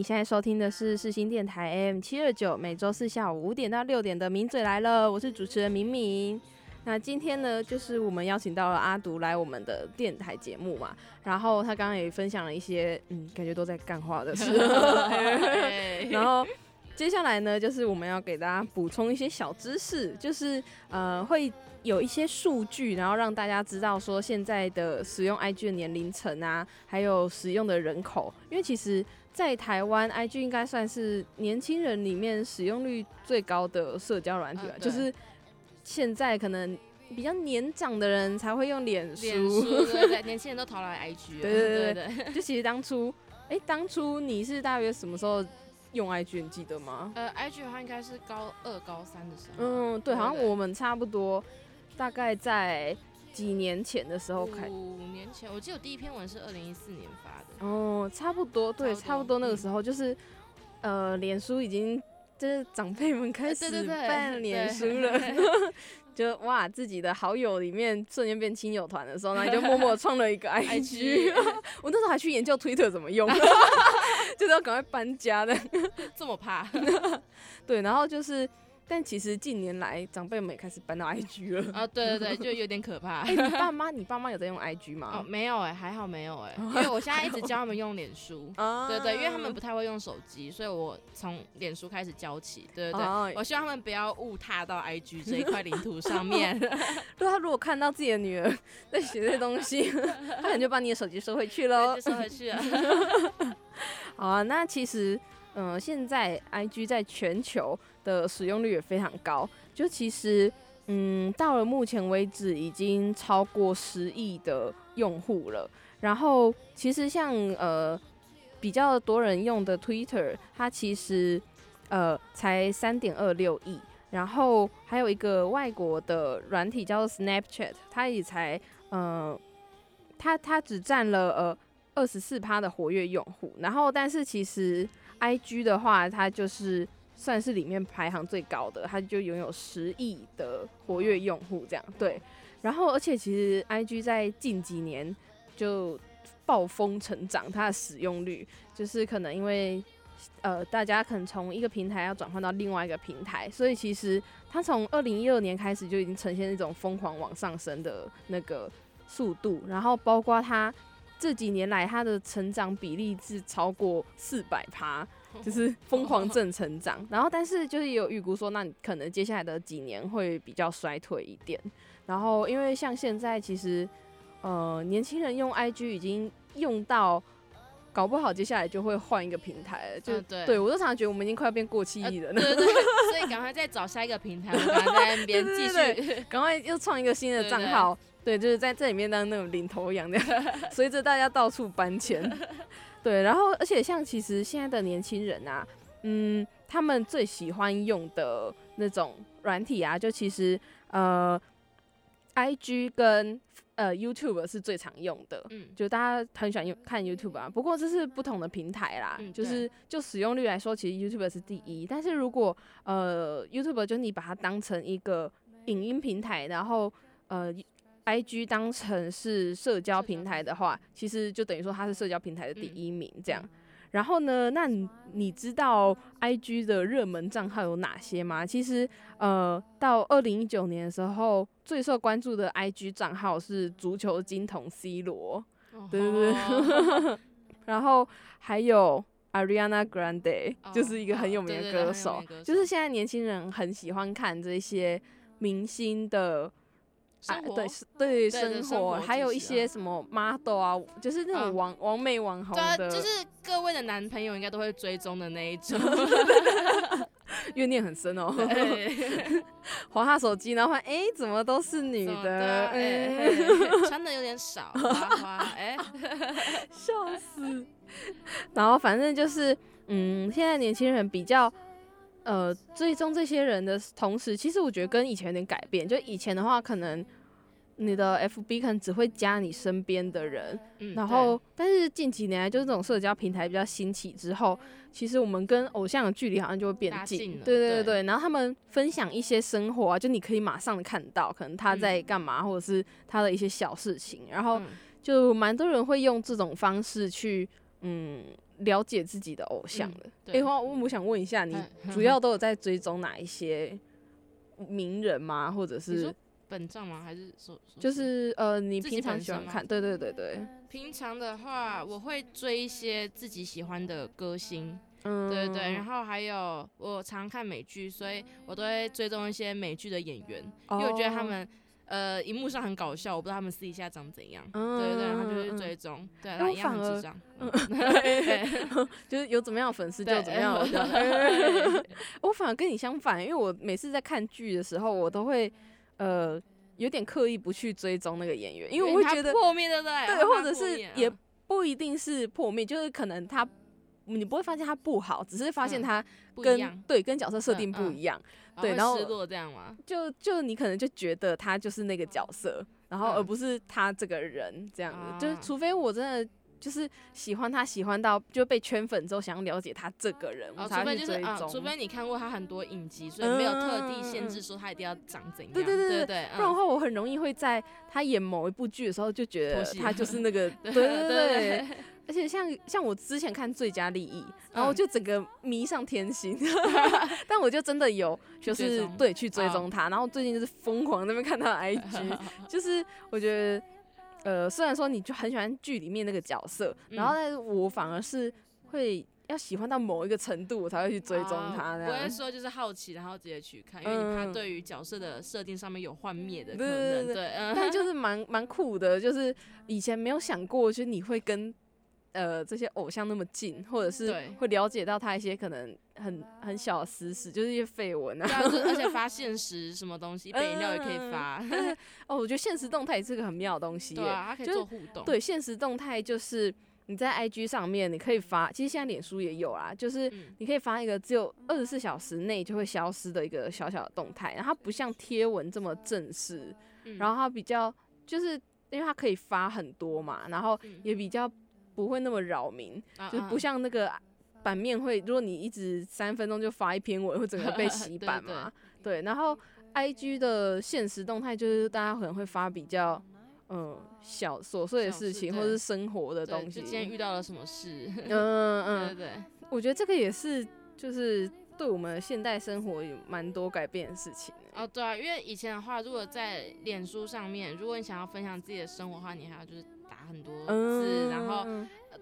现在收听的是世新电台 AM 七二九，每周四下午五点到六点的《名嘴来了》，我是主持人明明。那今天呢，就是我们邀请到了阿独来我们的电台节目嘛，然后他刚刚也分享了一些，嗯，感觉都在干话的事。[LAUGHS] [LAUGHS] 然后接下来呢，就是我们要给大家补充一些小知识，就是呃会有一些数据，然后让大家知道说现在的使用 IG 的年龄层啊，还有使用的人口，因为其实。在台湾，IG 应该算是年轻人里面使用率最高的社交软体了，就是现在可能比较年长的人才会用脸书，对对，[LAUGHS] 年轻人都逃来 IG，对对对对，就其实当初，哎，当初你是大约什么时候用 IG？你记得吗？呃，IG 的话应该是高二、高三的时候，嗯，对，好像我们差不多，大概在。几年前的时候开，五年前，我记得我第一篇文是二零一四年发的。哦，差不多，对，差不多那个时候，就是，呃，脸书已经就是长辈们开始办脸书了，[LAUGHS] 就哇，自己的好友里面瞬间变亲友团的时候，那就默默创了一个 IG。[LAUGHS] 我那时候还去研究 Twitter 怎么用，[LAUGHS] 就是要赶快搬家的，这么怕。[LAUGHS] 对，然后就是。但其实近年来，长辈们也开始搬到 [LAUGHS] IG 了啊！对对对，就有点可怕。[LAUGHS] 哎，你爸妈，你爸妈有在用 IG 吗？哦，没有哎，还好没有哎，因为我现在一直 [LAUGHS] 教他们用脸书。对对，因为他们不太会用手机，所以我从脸书开始教起。对对对，我希望他们不要误踏到 IG 这一块领土上面。对他如果看到自己的女儿在写这些东西，他可能就把你的手机收回去喽。收回去了。好啊，那其实。嗯，现在 I G 在全球的使用率也非常高，就其实，嗯，到了目前为止已经超过十亿的用户了。然后，其实像呃比较多人用的 Twitter，它其实呃才三点二六亿。然后还有一个外国的软体叫做 Snapchat，它也才呃它它只占了呃二十四趴的活跃用户。然后，但是其实 I G 的话，它就是算是里面排行最高的，它就拥有十亿的活跃用户这样。对，然后而且其实 I G 在近几年就暴风成长，它的使用率就是可能因为呃大家可能从一个平台要转换到另外一个平台，所以其实它从二零一二年开始就已经呈现一种疯狂往上升的那个速度，然后包括它。这几年来，它的成长比例是超过四百趴，[LAUGHS] 就是疯狂正成长。然后，但是就是有预估说，那可能接下来的几年会比较衰退一点。然后，因为像现在，其实呃，年轻人用 IG 已经用到，搞不好接下来就会换一个平台了。就对我都常常觉得我们已经快要变过气艺人了。对对，所以赶快再找下一个平台，赶快在那边 [LAUGHS] 继续，赶快又创一个新的账号。对，就是在这里面当那种领头羊的，[LAUGHS] 随着大家到处搬迁。对，然后而且像其实现在的年轻人啊，嗯，他们最喜欢用的那种软体啊，就其实呃，I G 跟呃 YouTube 是最常用的。嗯，就大家很喜欢用看 YouTube 啊。不过这是不同的平台啦，就是就使用率来说，其实 YouTube 是第一。但是如果呃 YouTube 就你把它当成一个影音平台，然后呃。I G 当成是社交平台的话，其实就等于说它是社交平台的第一名这样。然后呢，那你知道 I G 的热门账号有哪些吗？其实呃，到二零一九年的时候，最受关注的 I G 账号是足球金童 C 罗，对对对。[LAUGHS] 然后还有 Ariana Grande，就是一个很有名的歌手，就是现在年轻人很喜欢看这些明星的。啊，对，对，生活，还有一些什么 model 啊，就是那种网网美网红的，就是各位的男朋友应该都会追踪的那一种，[LAUGHS] 怨念很深哦。[LAUGHS] [LAUGHS] 划下手机，然后哎，怎么都是女的？穿的有点少，哎，笑死。然后反正就是，嗯，现在年轻人比较。呃，追踪这些人的同时，其实我觉得跟以前有点改变。就以前的话，可能你的 FB 可能只会加你身边的人，嗯然后但是近几年来就是这种社交平台比较兴起之后，其实我们跟偶像的距离好像就会变近，近了对对对对对。然后他们分享一些生活啊，就你可以马上看到，可能他在嗯干嘛，或者是他的一些小事情，然后嗯就蛮多人会用这种方式去嗯了解自己的偶像的。哎、对花、我想问一下，你嗯主要都有在追踪哪一些名人吗？或者是说本账吗？还是说说就是呃，你平常喜欢看？对对对对，平常的话，我会追一些自己喜欢的歌星，嗯，对对对，然后还有我常看美剧，所以我都会追踪一些美剧的演员，因为我觉得他哦。们呃荧幕上很搞笑，我不知道他们私底下长怎样，嗯。对对对，然后就嗯嗯去追踪，对，哎然后一样很智障，嗯。嗯。[LAUGHS] 对。就是有怎么样的粉丝就怎么样。[LAUGHS] [LAUGHS] 我反而跟你相反，因为我每次在看剧的时候，我都会呃有点刻意不去追踪那个演员，因为我会觉得破灭，对不对？对，或者是也嗯不一定是破灭，就是可能他你不会发现他不好，只是发现嗯他跟、对跟角色设嗯定不嗯一样，对然后失落这样吗？就就你可能就觉得他就是那个角色，然后而嗯不是他这个人这样子，就是啊除非我真的。就是喜欢他，喜欢到就被圈粉之后，想要了解他这个人，我哦，才去追踪。除非你看过他很多影集，所以没有特地限嗯制说他一定要长怎样。对对对对对对，嗯。不然的话，我很容易会在他演某一部剧的时候就觉得他就是那个，[LAUGHS] 对对对。而且像像我之前看《最佳利益》，然后就整个迷上天心，[LAUGHS] 但我就真的有就是对去追哦踪他，然后最近就是疯狂在那边看他的 IG，[LAUGHS] 就是我觉得呃，虽然说你就很喜欢剧里面那个角色，然后嗯但是我反而是会要喜欢到某一个程度，我才会去追踪他哦不会。说就是好奇，然后直接去看，因为你怕嗯对于角色的设定上面有幻灭的可对对能。对对，嗯，但 [LAUGHS] 就是蛮蛮酷的，就是以前没有想过，就是你会跟呃这些偶像那么近，或者是对会了解到他一些可能很很小的私事，就是一些绯闻啊。对啊，就而且 [LAUGHS] 发现实什么东西，杯饮料也可以发，哦，我觉得现实动态也是个很妙的东西。对啊，它可以就是做互动。对，现实动态就是你在 IG 上面你可以发，其实现在脸书也有啦，就是嗯你可以发一个只有二十四小时内就会消失的一个小小的动态，然后它不像贴文这么正式，嗯然后它比较就是因为它可以发很多嘛，然后嗯也比较不会那么扰民，啊就不啊像那个版面会，如果你一直三分钟就发一篇文，会整个被洗版嘛。对，然后 I G 的现实动态就是大家可能会发比较嗯小琐碎的小事事情，或者是生活的，东西。就今天遇到了什么事？嗯嗯嗯，[LAUGHS] 对对对，我觉得这个也是就是对我们现代生活有蛮多改变的事情。哦，对啊，因为以前的话，如果在脸书上面，如果你想要分享自己的生活的话，你还要就是打很多字，然后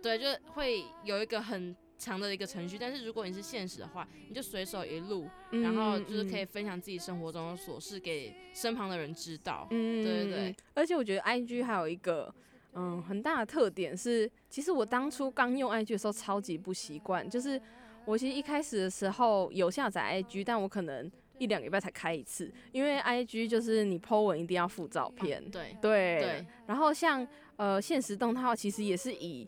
对，就会有一个很长的一个程序。但是如果你是现实的话，你就随手一录，然后就是可以嗯分享自己生活中的琐事给身旁的人知道。嗯，对对对嗯。而且我觉得 I G 还有一个嗯很大的特点是，其实我当初刚用 I G 的时候超级不习惯，就是我其实一开始的时候有下载 I G，但我可能一两个礼拜才开一次，因为 I G 就是你 po 文一定要附照片，对。对对，然后像呃现实动态，其实也是以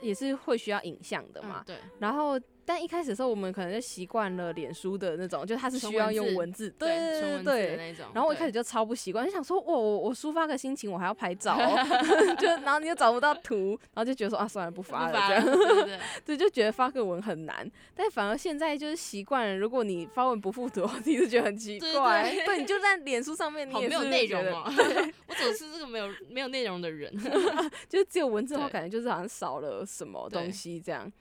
也是会需要影像的嘛嗯，对。然后，但一开始的时候，我们可能就习惯了脸书的那种，就它是需要用文字，对，对对。那种。然后我一开始就超不习惯，就想说，哇，我我抒发个心情，我还要拍照哦、[LAUGHS] 就然后你又找不到图，然后就觉得说啊，算了，不不发了，发这样，了对对 [LAUGHS] 对，就觉得发个文很难。但反而现在就是习惯了，如果你发文不附图，我自己就觉得很奇对怪。对对，你就在脸书上面，你也没有内容哦。[LAUGHS] 我总是这个没有没有内容的人。就是只有文字的话，感觉就是好像少了什么东西这样。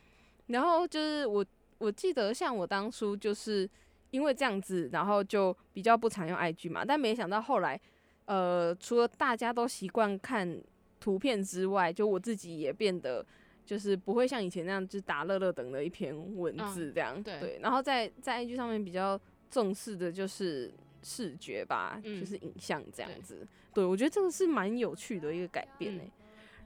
然后就是我我记得像我当初就是因为这样子，然后就比较不常用 IG 嘛，但没想到后来，呃，除了大家都习惯看图片之外，就我自己也变得就是不会像以前那样，就打乐乐等的一篇文字这样。嗯对然后在在 IG 上面比较重视的就是视觉吧，嗯就是影像这样子。对我觉得这个是蛮有趣的一个改变嗯诶、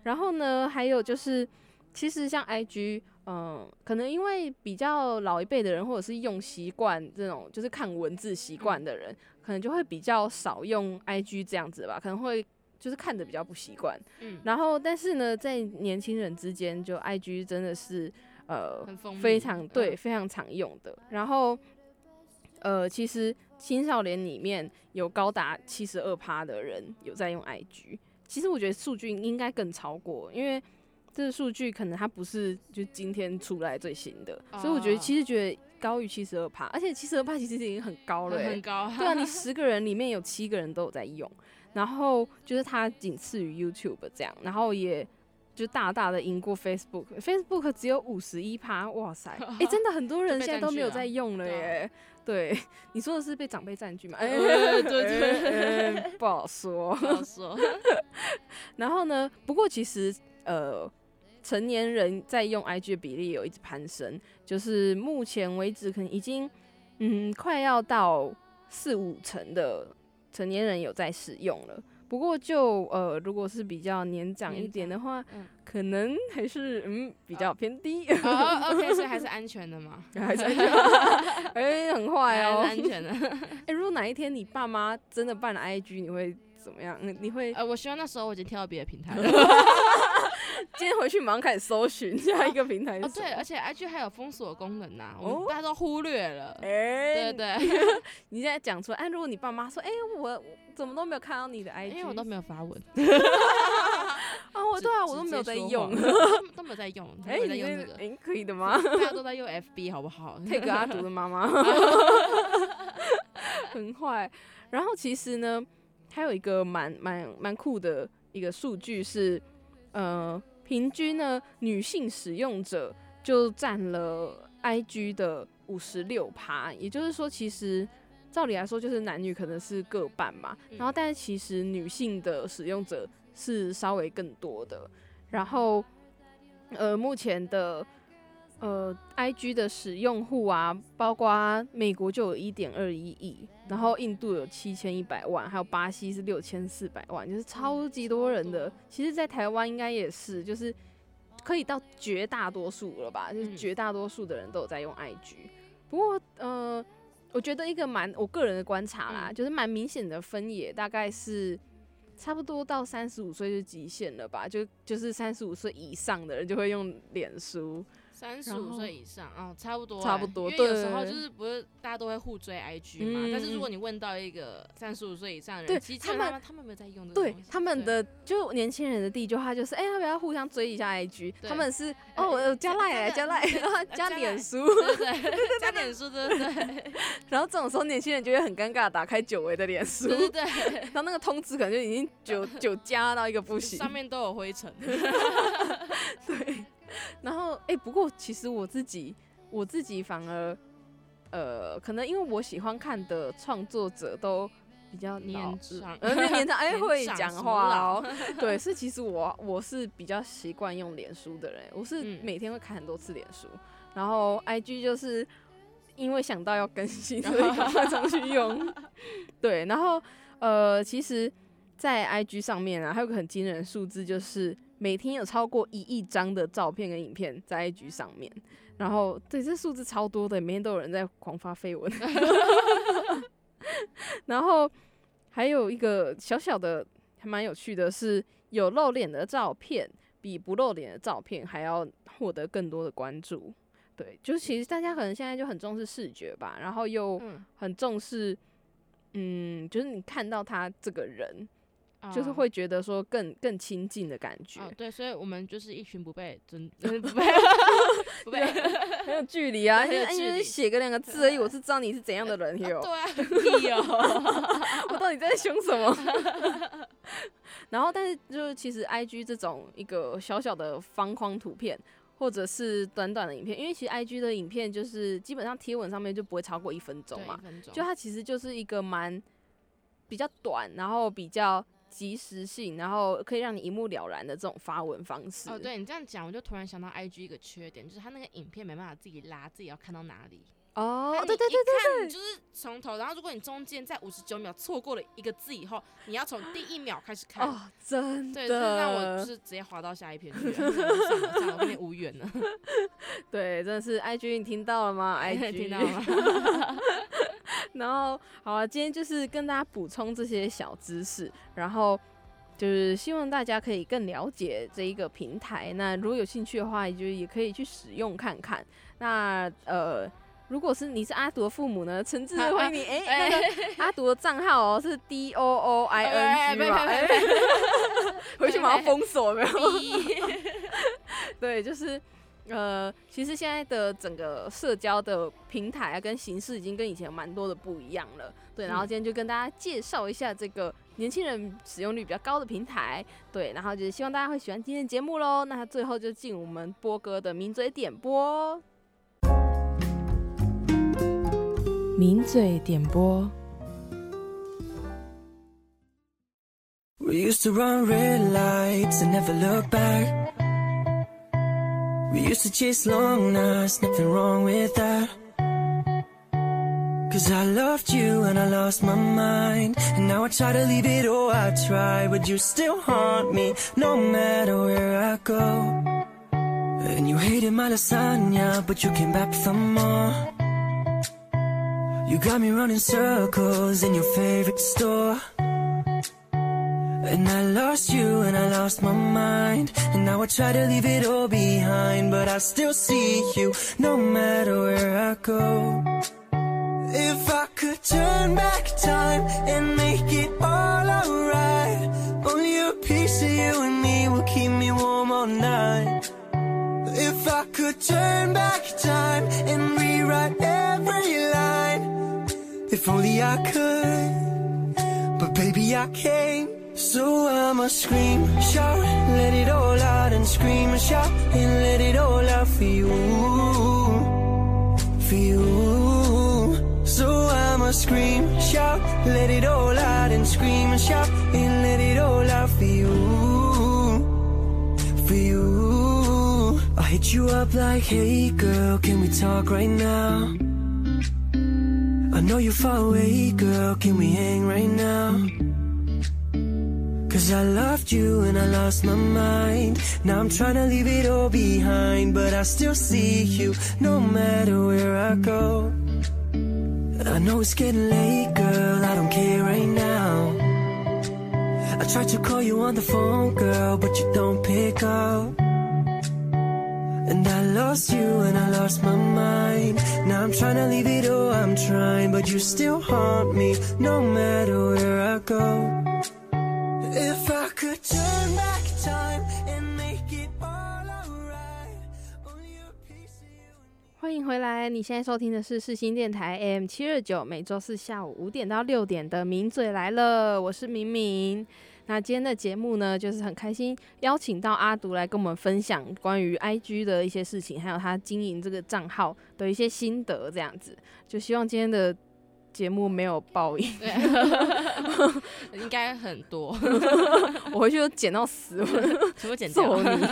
然后呢，还有就是，其实像 IG，嗯，可能因为比较老一辈的人，或者是用习惯这种就是看文字习惯的人，可能就会比较少用 IG 这样子吧，可能会就是看的比较不习惯。嗯，然后，但是呢，在年轻人之间，就 IG 真的是呃非常对、嗯非常常用的。然后，呃，其实青少年里面有高达七十二趴的人有在用 IG。其实我觉得数据应该更超过，因为这个数据可能它不是就今天出来最新的，所以我觉得哦其实觉得高于七十二趴，而且七十二趴其实已经很高了、欸，很高，对啊，你 [LAUGHS] 十个人里面有七个人都有在用，然后就是它仅次于 YouTube 这样，然后也就大大的赢过 Facebook，Facebook 只有五十一趴，哇塞，[LAUGHS] 哎、真的很多人现在都没有在用了耶。对，你说的是被长辈占据吗？[LAUGHS] 哎、呃对对哎哎不好说。不好说。然后呢，不过其实呃，成年人在用 IG 的比例有一直攀升，就是目前为止可能已经嗯快要到四五成的成年人有在使用了。不过就呃，如果是比较年长一点的话，嗯可能还是嗯比较偏低，哦，OK，[LAUGHS] 所以还是安全的嘛，还是安全哎、很坏哦。还是安全的。[LAUGHS] 哎、如果哪一天你爸妈真的办了 IG，你会怎么样？你你会呃，我希望那时候我已经跳到别的平台了。[LAUGHS] 今天回去马上开始搜寻下一个平台是哦，对，而且 IG 还有封锁功能呐，我哦们大家都忽略了。哎、对对，[LAUGHS] 你现在讲出来，哎，如果你爸妈说，哎、我我怎么都没有看到你的 IG，因为我都没有发文，啊，我对啊，我 [LAUGHS] 都没有在用，都没有在用，他哎、你用这个，那哎、可以的吗？大家都在用 FB 好不好？配个阿杜的妈妈，很坏。然后其实呢，还有一个蛮蛮蛮酷的一个数据是，呃，平均呢女性使用者就占了 IG 的五十六趴，也就是说，其实照理来说就是男女可能是各半嘛，嗯然后但是其实女性的使用者是稍微更多的，然后呃目前的呃，IG 的使用户啊，包括美国就有一点二一亿，然后印度有七千一百万，还有巴西是六千四百万，就是超级多人的。其实，在台湾应该也是，就是可以到绝大多数了吧，就是嗯绝大多数的人都有在用 IG。不过，呃，我觉得一个蛮我个人的观察啦，嗯就是蛮明显的分野，大概是。差不多到三十五岁就极限了吧，就就是三十五岁以上的人就会用脸书，三十五岁以上哦，差不多欸，差不多因为有时候就是不是大家都会互追 IG 嘛，嗯但是如果你问到一个三十五岁以上的对人，其实他们他们没有在用的对他们的就年轻人的第一句话就是，哎、要不要互相追一下 IG？他们是哎哦，我有加加赖来 [LAUGHS] 加加赖，对然后呃加脸书，对对对，加脸书对对对 [LAUGHS] 然后这种时候年轻人就会很尴尬，打开久违的脸书，对对对，然后那个通知可能就已经久 [LAUGHS] 久加到一个不行。上面都有灰尘。对，然后哎、不过其实我自己我自己反而呃，可能因为我喜欢看的创作者都比较年老长 [LAUGHS] 呃，对年长哎会讲话 [LAUGHS] 对，是其实我我是比较习惯用脸书的人，我是嗯每天会看很多次脸书，然后 IG 就是因为想到要更新，所以赶快 [LAUGHS] 上去用。对，然后呃，其实，在 IG 上面啊，还有个很惊人的数字，就是每天有超过一亿张的照片跟影片在 IG 上面。然后，对，这数字超多的，每天都有人在狂发绯闻。[LAUGHS] 然后还有一个小小的还蛮有趣的是，有露脸的照片比不露脸的照片还要获得更多的关注。对，就是其实大家可能现在就很重视视觉吧，然后又嗯，很重视，嗯，就是你看到他这个人，就是啊会觉得说更更亲近的感觉，哦，对，所以我们就是一群不被尊，[LAUGHS] 不被 [LAUGHS] 不被 [LAUGHS] 很有距离啊，很有哎因为距离写个两个字而已，我是知道你是怎样的人哟。对啊，屁哦，我到底在凶什么？然后，但是就是其实 I G 这种一个小小的方框图片，或者是短短的影片，因为其实 I G 的影片就是基本上贴文上面就不会超过一分钟，嘛就它其实就是一个蛮比较短，然后比较及时性，然后可以让你一目了然的这种发文方式。哦，对你这样讲，我就突然想到 IG 一个缺点，就是它那个影片没办法自己拉，自己要看到哪里。哦对，对对对就是从头，然后如果你中间在五十九秒错过了一个字以后，你要从第一秒开始看。哦，真对，这让我就，是直接滑到下一篇去了。算了算了，我跟你无缘了。[LAUGHS] 对，真的是 I G，你听到了吗？[LAUGHS] I G 听到了吗？[LAUGHS] 然后好啊，今天就是跟大家补充这些小知识，然后就是希望大家可以更了解这一个平台。那如果有兴趣的话，就也可以去使用看看。那呃，如果是你是阿独的父母呢，诚挚啊的欢迎你。哎、哎那个 [LAUGHS] 阿独的账号哦是 D O O I 哎 N G 嘛，回去马上封锁有没有？逼对，就是呃，其实现在的整个社交的平台啊，跟形式已经跟以前蛮多的不一样了。对，然后嗯今天就跟大家介绍一下这个年轻人使用率比较高的平台。对，然后就是希望大家会喜欢今天的节目喽。那最后就进我们波哥的名嘴点播。名嘴点播。We used to run red lights and never look back. We used to chase long nights, nothing wrong with that. Cause I loved you and I lost my mind. And now I try to leave it all, I try. But you still haunt me, no matter where I go. And you hated my lasagna, but you came back for more. You got me running circles in your favorite store. And I lost you and I lost my mind. And now I try to leave it all behind. But I still see you no matter where I go. If I could turn back time and make it all alright. Only a piece of you and me will keep me warm all night. If I could turn back time and rewrite every line. If only I could. But baby, I can't. So I'ma scream, shout, let it all out and scream and shout and let it all out for you, for you. So I'ma scream, shout, let it all out and scream and shout and let it all out for you, for you. I hit you up like, hey girl, can we talk right now? I know you're far away, girl, can we hang right now? Cause I loved you and I lost my mind. Now I'm trying to leave it all behind, but I still see you no matter where I go. I know it's getting late, girl, I don't care right now. I tried to call you on the phone, girl, but you don't pick up. And I lost you and I lost my mind. Now I'm trying to leave it all, I'm trying, but you still haunt me no matter where I go. 欢迎回来，你现在收听的是世新电台 AM 七二九，每周四下午五点到六点的《名嘴来了》，我是明明。那今天的节目呢，就是很开心邀请到阿独来跟我们分享关于 IG 的一些事情，还有他经营这个账号的一些心得，这样子。就希望今天的节目没有爆音，对，[LAUGHS] 应该很多，[LAUGHS] 我回去都剪到死，全部剪掉。你。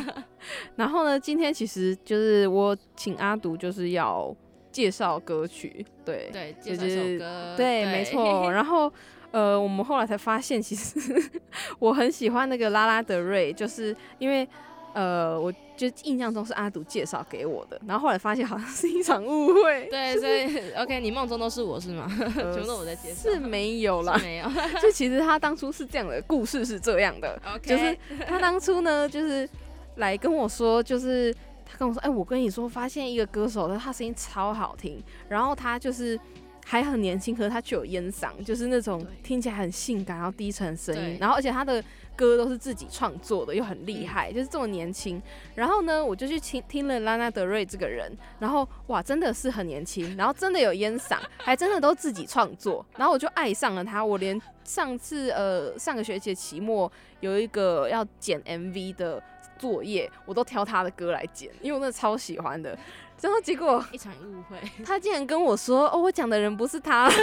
然后呢，今天其实就是我请阿独就是要介绍歌曲，对。对，就介绍首歌，对，没错。然后呃，我们后来才发现，其实 [LAUGHS] 我很喜欢那个拉拉德瑞，就是因为呃，我就印象中是阿杜介绍给我的，然后后来发现好像是一场误会，对，[LAUGHS] 所以 OK，你梦中都是我是吗？呃 [LAUGHS] 全部都我在介绍，是没有啦。没有 [LAUGHS] 就其实他当初是这样的，故事是这样的，，OK，就是他当初呢，就是来跟我说，就是他跟我说，哎、我跟你说，发现一个歌手，他声音超好听，然后他就是还很年轻，可是他却有烟嗓，就是那种听起来很性感，然后低沉的声音，然后而且他的歌都是自己创作的，又很厉害，就是这么年轻。然后呢，我就去听听了拉拉德瑞这个人，然后哇，真的是很年轻，然后真的有烟嗓，还真的都自己创作，然后我就爱上了他。我连上次呃上个学期的期末有一个要剪 MV 的作业，我都挑他的歌来剪，因为我真的超喜欢的。然后结果一场误会，[LAUGHS] 他竟然跟我说：“哦，我讲的人不是他。[LAUGHS] ”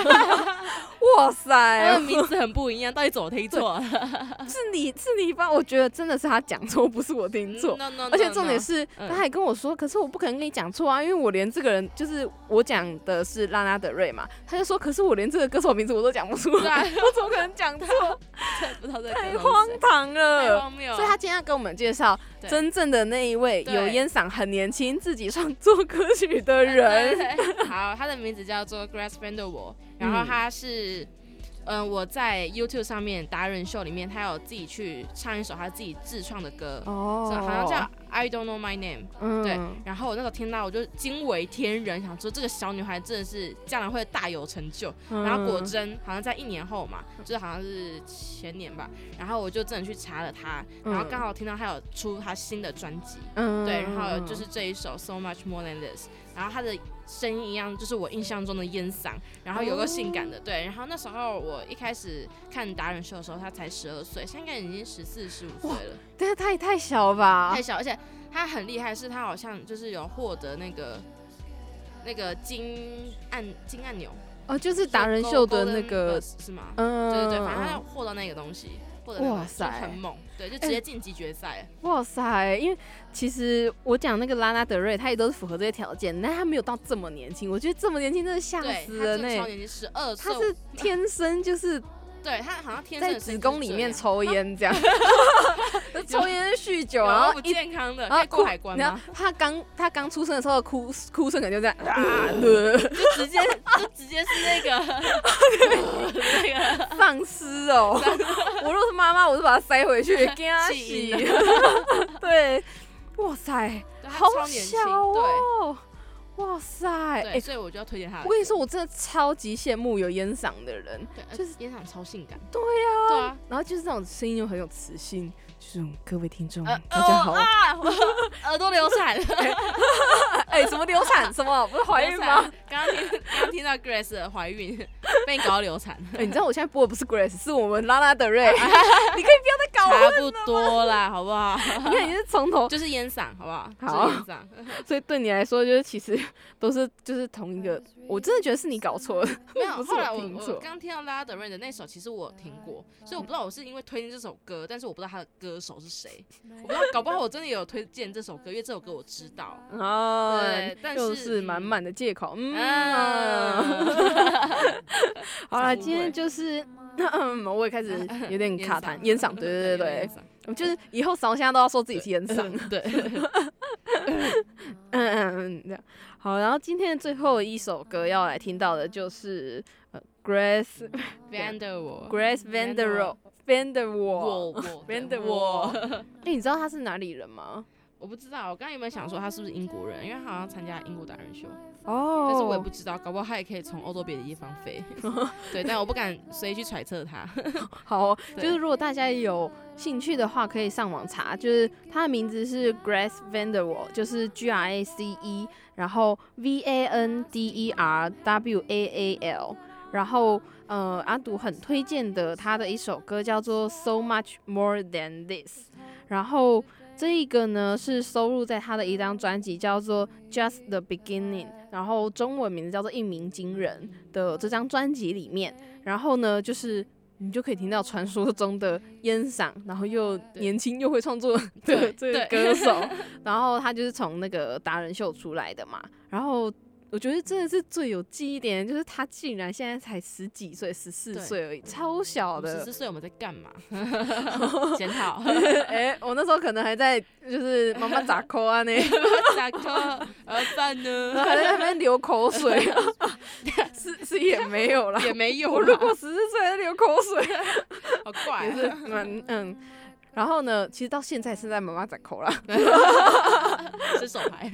哇塞他的，名字很不一样，到底怎么听错了？是你是你吧？我觉得真的是他讲错，不是我听错。No, no, no, 而且重点是，嗯他还跟我说，可是我不可能跟你讲错啊，因为我连这个人就是我讲的是拉拉德瑞嘛，他就说，可是我连这个歌手名字我都讲不出来，[LAUGHS] 我怎么可能讲错？太荒唐太了。荒谬了。所以他今天要跟我们介绍真正的那一位有烟嗓、很年轻、自己创作歌曲的人。[LAUGHS] 好，他的名字叫做 Grass Vanderwal，，然后他是。嗯，我在 YouTube 上面达人秀里面，他有自己去唱一首他自己自创的歌，哦好像叫 I don't know my name。嗯。对，然后我那时候听到，我就惊为天人，想说这个小女孩真的是将来会大有成就。嗯。然后果真好像在一年后嘛，就是好像是前年吧，然后我就真的去查了她，然后刚好听到她有出她新的专辑，嗯。对，然后就是这一首 So Much More Than This，然后她的声音一样，就是我印象中的烟嗓，然后有个性感的，对，然后那时候我一开始看达人秀的时候，他才十二岁，现在已经十四十五岁了，但是他也太小了吧太？小，而且他很厉害，是他好像就是有获得那个那个金按金按钮。哦，就是达人秀的那个，是吗？嗯，对对对，反正他要获得那个东西，哇塞很猛，对，就直接晋级决赛。哇塞！因为其实我讲那个拉拉德瑞，他也都是符合这些条件，但他没有到这么年轻。我觉得这么年轻真的吓，死人呢、他真的超年轻，十二岁他，是 [LAUGHS] 天生就是对他好像天生在子宫里面抽烟这样，[LAUGHS] 抽烟酗酒，然后不健康的，然后过海关吗？他刚他刚出生的时候的哭哭声可能就这样啊，呃就直接就直接是那个那 [LAUGHS] 个丧尸哦！[LAUGHS] 我若是妈妈，我就把它塞回去给他气洗。对，哇塞，好小对哦！哇塞，哎、对，所以我就要推荐他。我跟你说，我真的超级羡慕有烟嗓的人，对，就就是烟嗓超性感。对呀、对啊，然后就是这种声音又很有磁性，就是各位听众、呃大家好，哦啊，[LAUGHS] 耳朵流产，[LAUGHS] 哎、什么流产？什么不是怀孕吗？？刚刚听刚刚听到 Grace 的怀孕，[LAUGHS] 被你搞到流产，哎、你知道我现在播的不是 Grace，是我们拉拉德瑞，[LAUGHS] 你可以不要再搞了差，不多啦，好不好？你看你是从头，就是烟嗓，好不好？好就是烟嗓。所以对你来说，就是其实都是就是同一个，我真的觉得是你搞错了，没有，后来我我。刚听到拉拉德瑞的那首，其实我有听过，所以我不知道我是因为推荐这首歌，但是我不知道他的歌手是谁，我不知道，搞不好我真的有推荐这首歌，因为这首歌我知道。哦对，但就是是满满的借口。嗯，嗯，[LAUGHS] 好了，今天就是，嗯 [CLEARS THROAT] 我也开始有点 [LAUGHS] 卡痰，烟嗓，对对对对就是以后扫虾都要说自己是烟嗓。对，[LAUGHS] 嗯嗯嗯，这样好。然后今天的最后一首歌要来听到的就是呃 Grace Vanderwall Grace Vanderwall Vanderwall。我我 Vanderwall，哎，你知道他是哪里人吗？我不知道，我刚刚有没有想说他是不是英国人？因为他好像参加英国达人秀，哦但是我也不知道，搞不好他也可以从欧洲别的地方飞。[LAUGHS] 对，但我不敢随意去揣测他。[LAUGHS] 好，对就是如果大家有兴趣的话，可以上网查，就是他的名字是 Grace Vanderwall，就是 G R A C E，然后 V A N D E R W A A L，然后呃，阿杜很推荐的他的一首歌叫做 So Much More Than This，然后这一个呢是收录在他的一张专辑叫做 Just the Beginning，然后中文名字叫做一鸣惊人的这张专辑里面，然后呢就是。你就可以听到传说中的烟嗓，然后又年轻又会创作的对这个歌手，[LAUGHS] 然后他就是从那个达人秀出来的嘛，然后我觉得真的是最有记忆点，就是他竟然现在才十几岁，十四对岁而已，超小的十四。岁我们在干嘛？检讨。[LAUGHS] 哎、我那时候可能还在就是妈妈咋抠啊呢，下课，呃，饭呢？还在那边流口水，[LAUGHS] 是是也没有啦。也没有我如啦，果十四岁流口水，[LAUGHS] 好怪也是啊。蛮嗯。然后呢，其实到现在是在妈妈在抠啦。是手牌。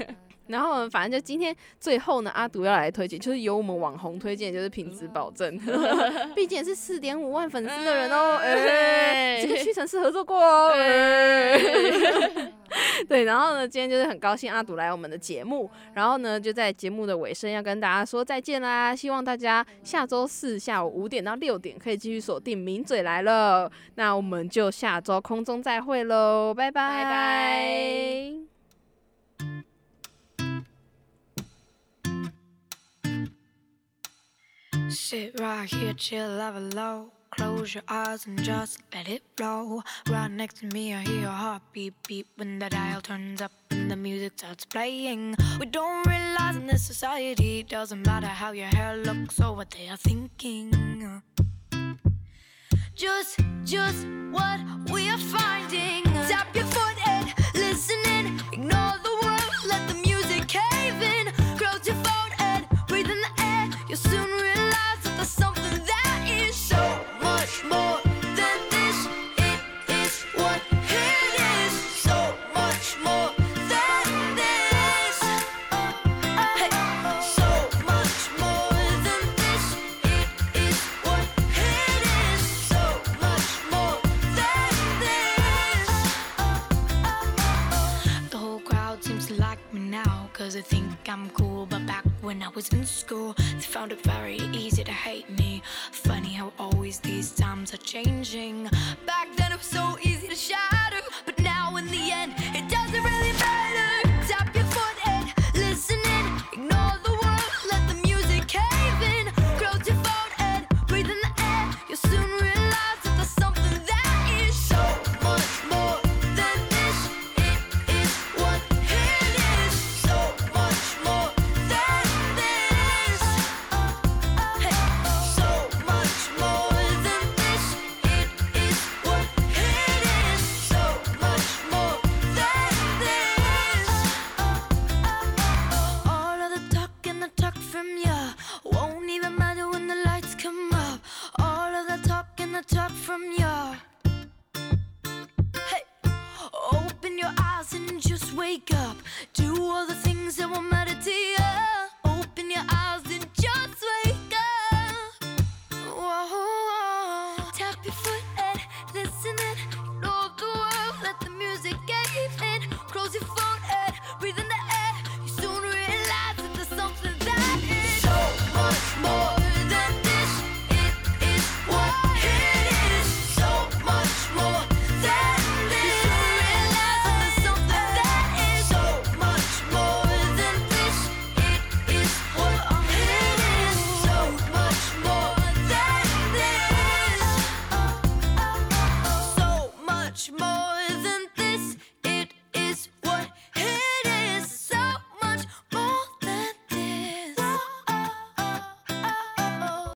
然后呢反正就今天最后呢，阿杜要来推荐，就是由我们网红推荐，就是品质保证，[LAUGHS] 毕竟也是四点五万粉丝的人哦，这个屈臣氏合作过哦，哎。[LAUGHS] 对，然后呢，今天就是很高兴阿杜来我们的节目，然后呢，就在节目的尾声要跟大家说再见啦，希望大家下周四下午五点到六点可以继续锁定名嘴来了，那我们就下周空中再会喽，拜拜。拜拜。Sit right here, chill, level low. Close your eyes and just let it flow. Right next to me, I hear your heartbeat beat when the dial turns up and the music starts playing. We don't realize in this society, it doesn't matter how your hair looks or what they are thinking. Just, just what we are finding. cause I think I'm cool. But back when I was in school, they found it very easy to hate me. Funny how always these times are changing. Back then it was so easy to shatter, but now in the end,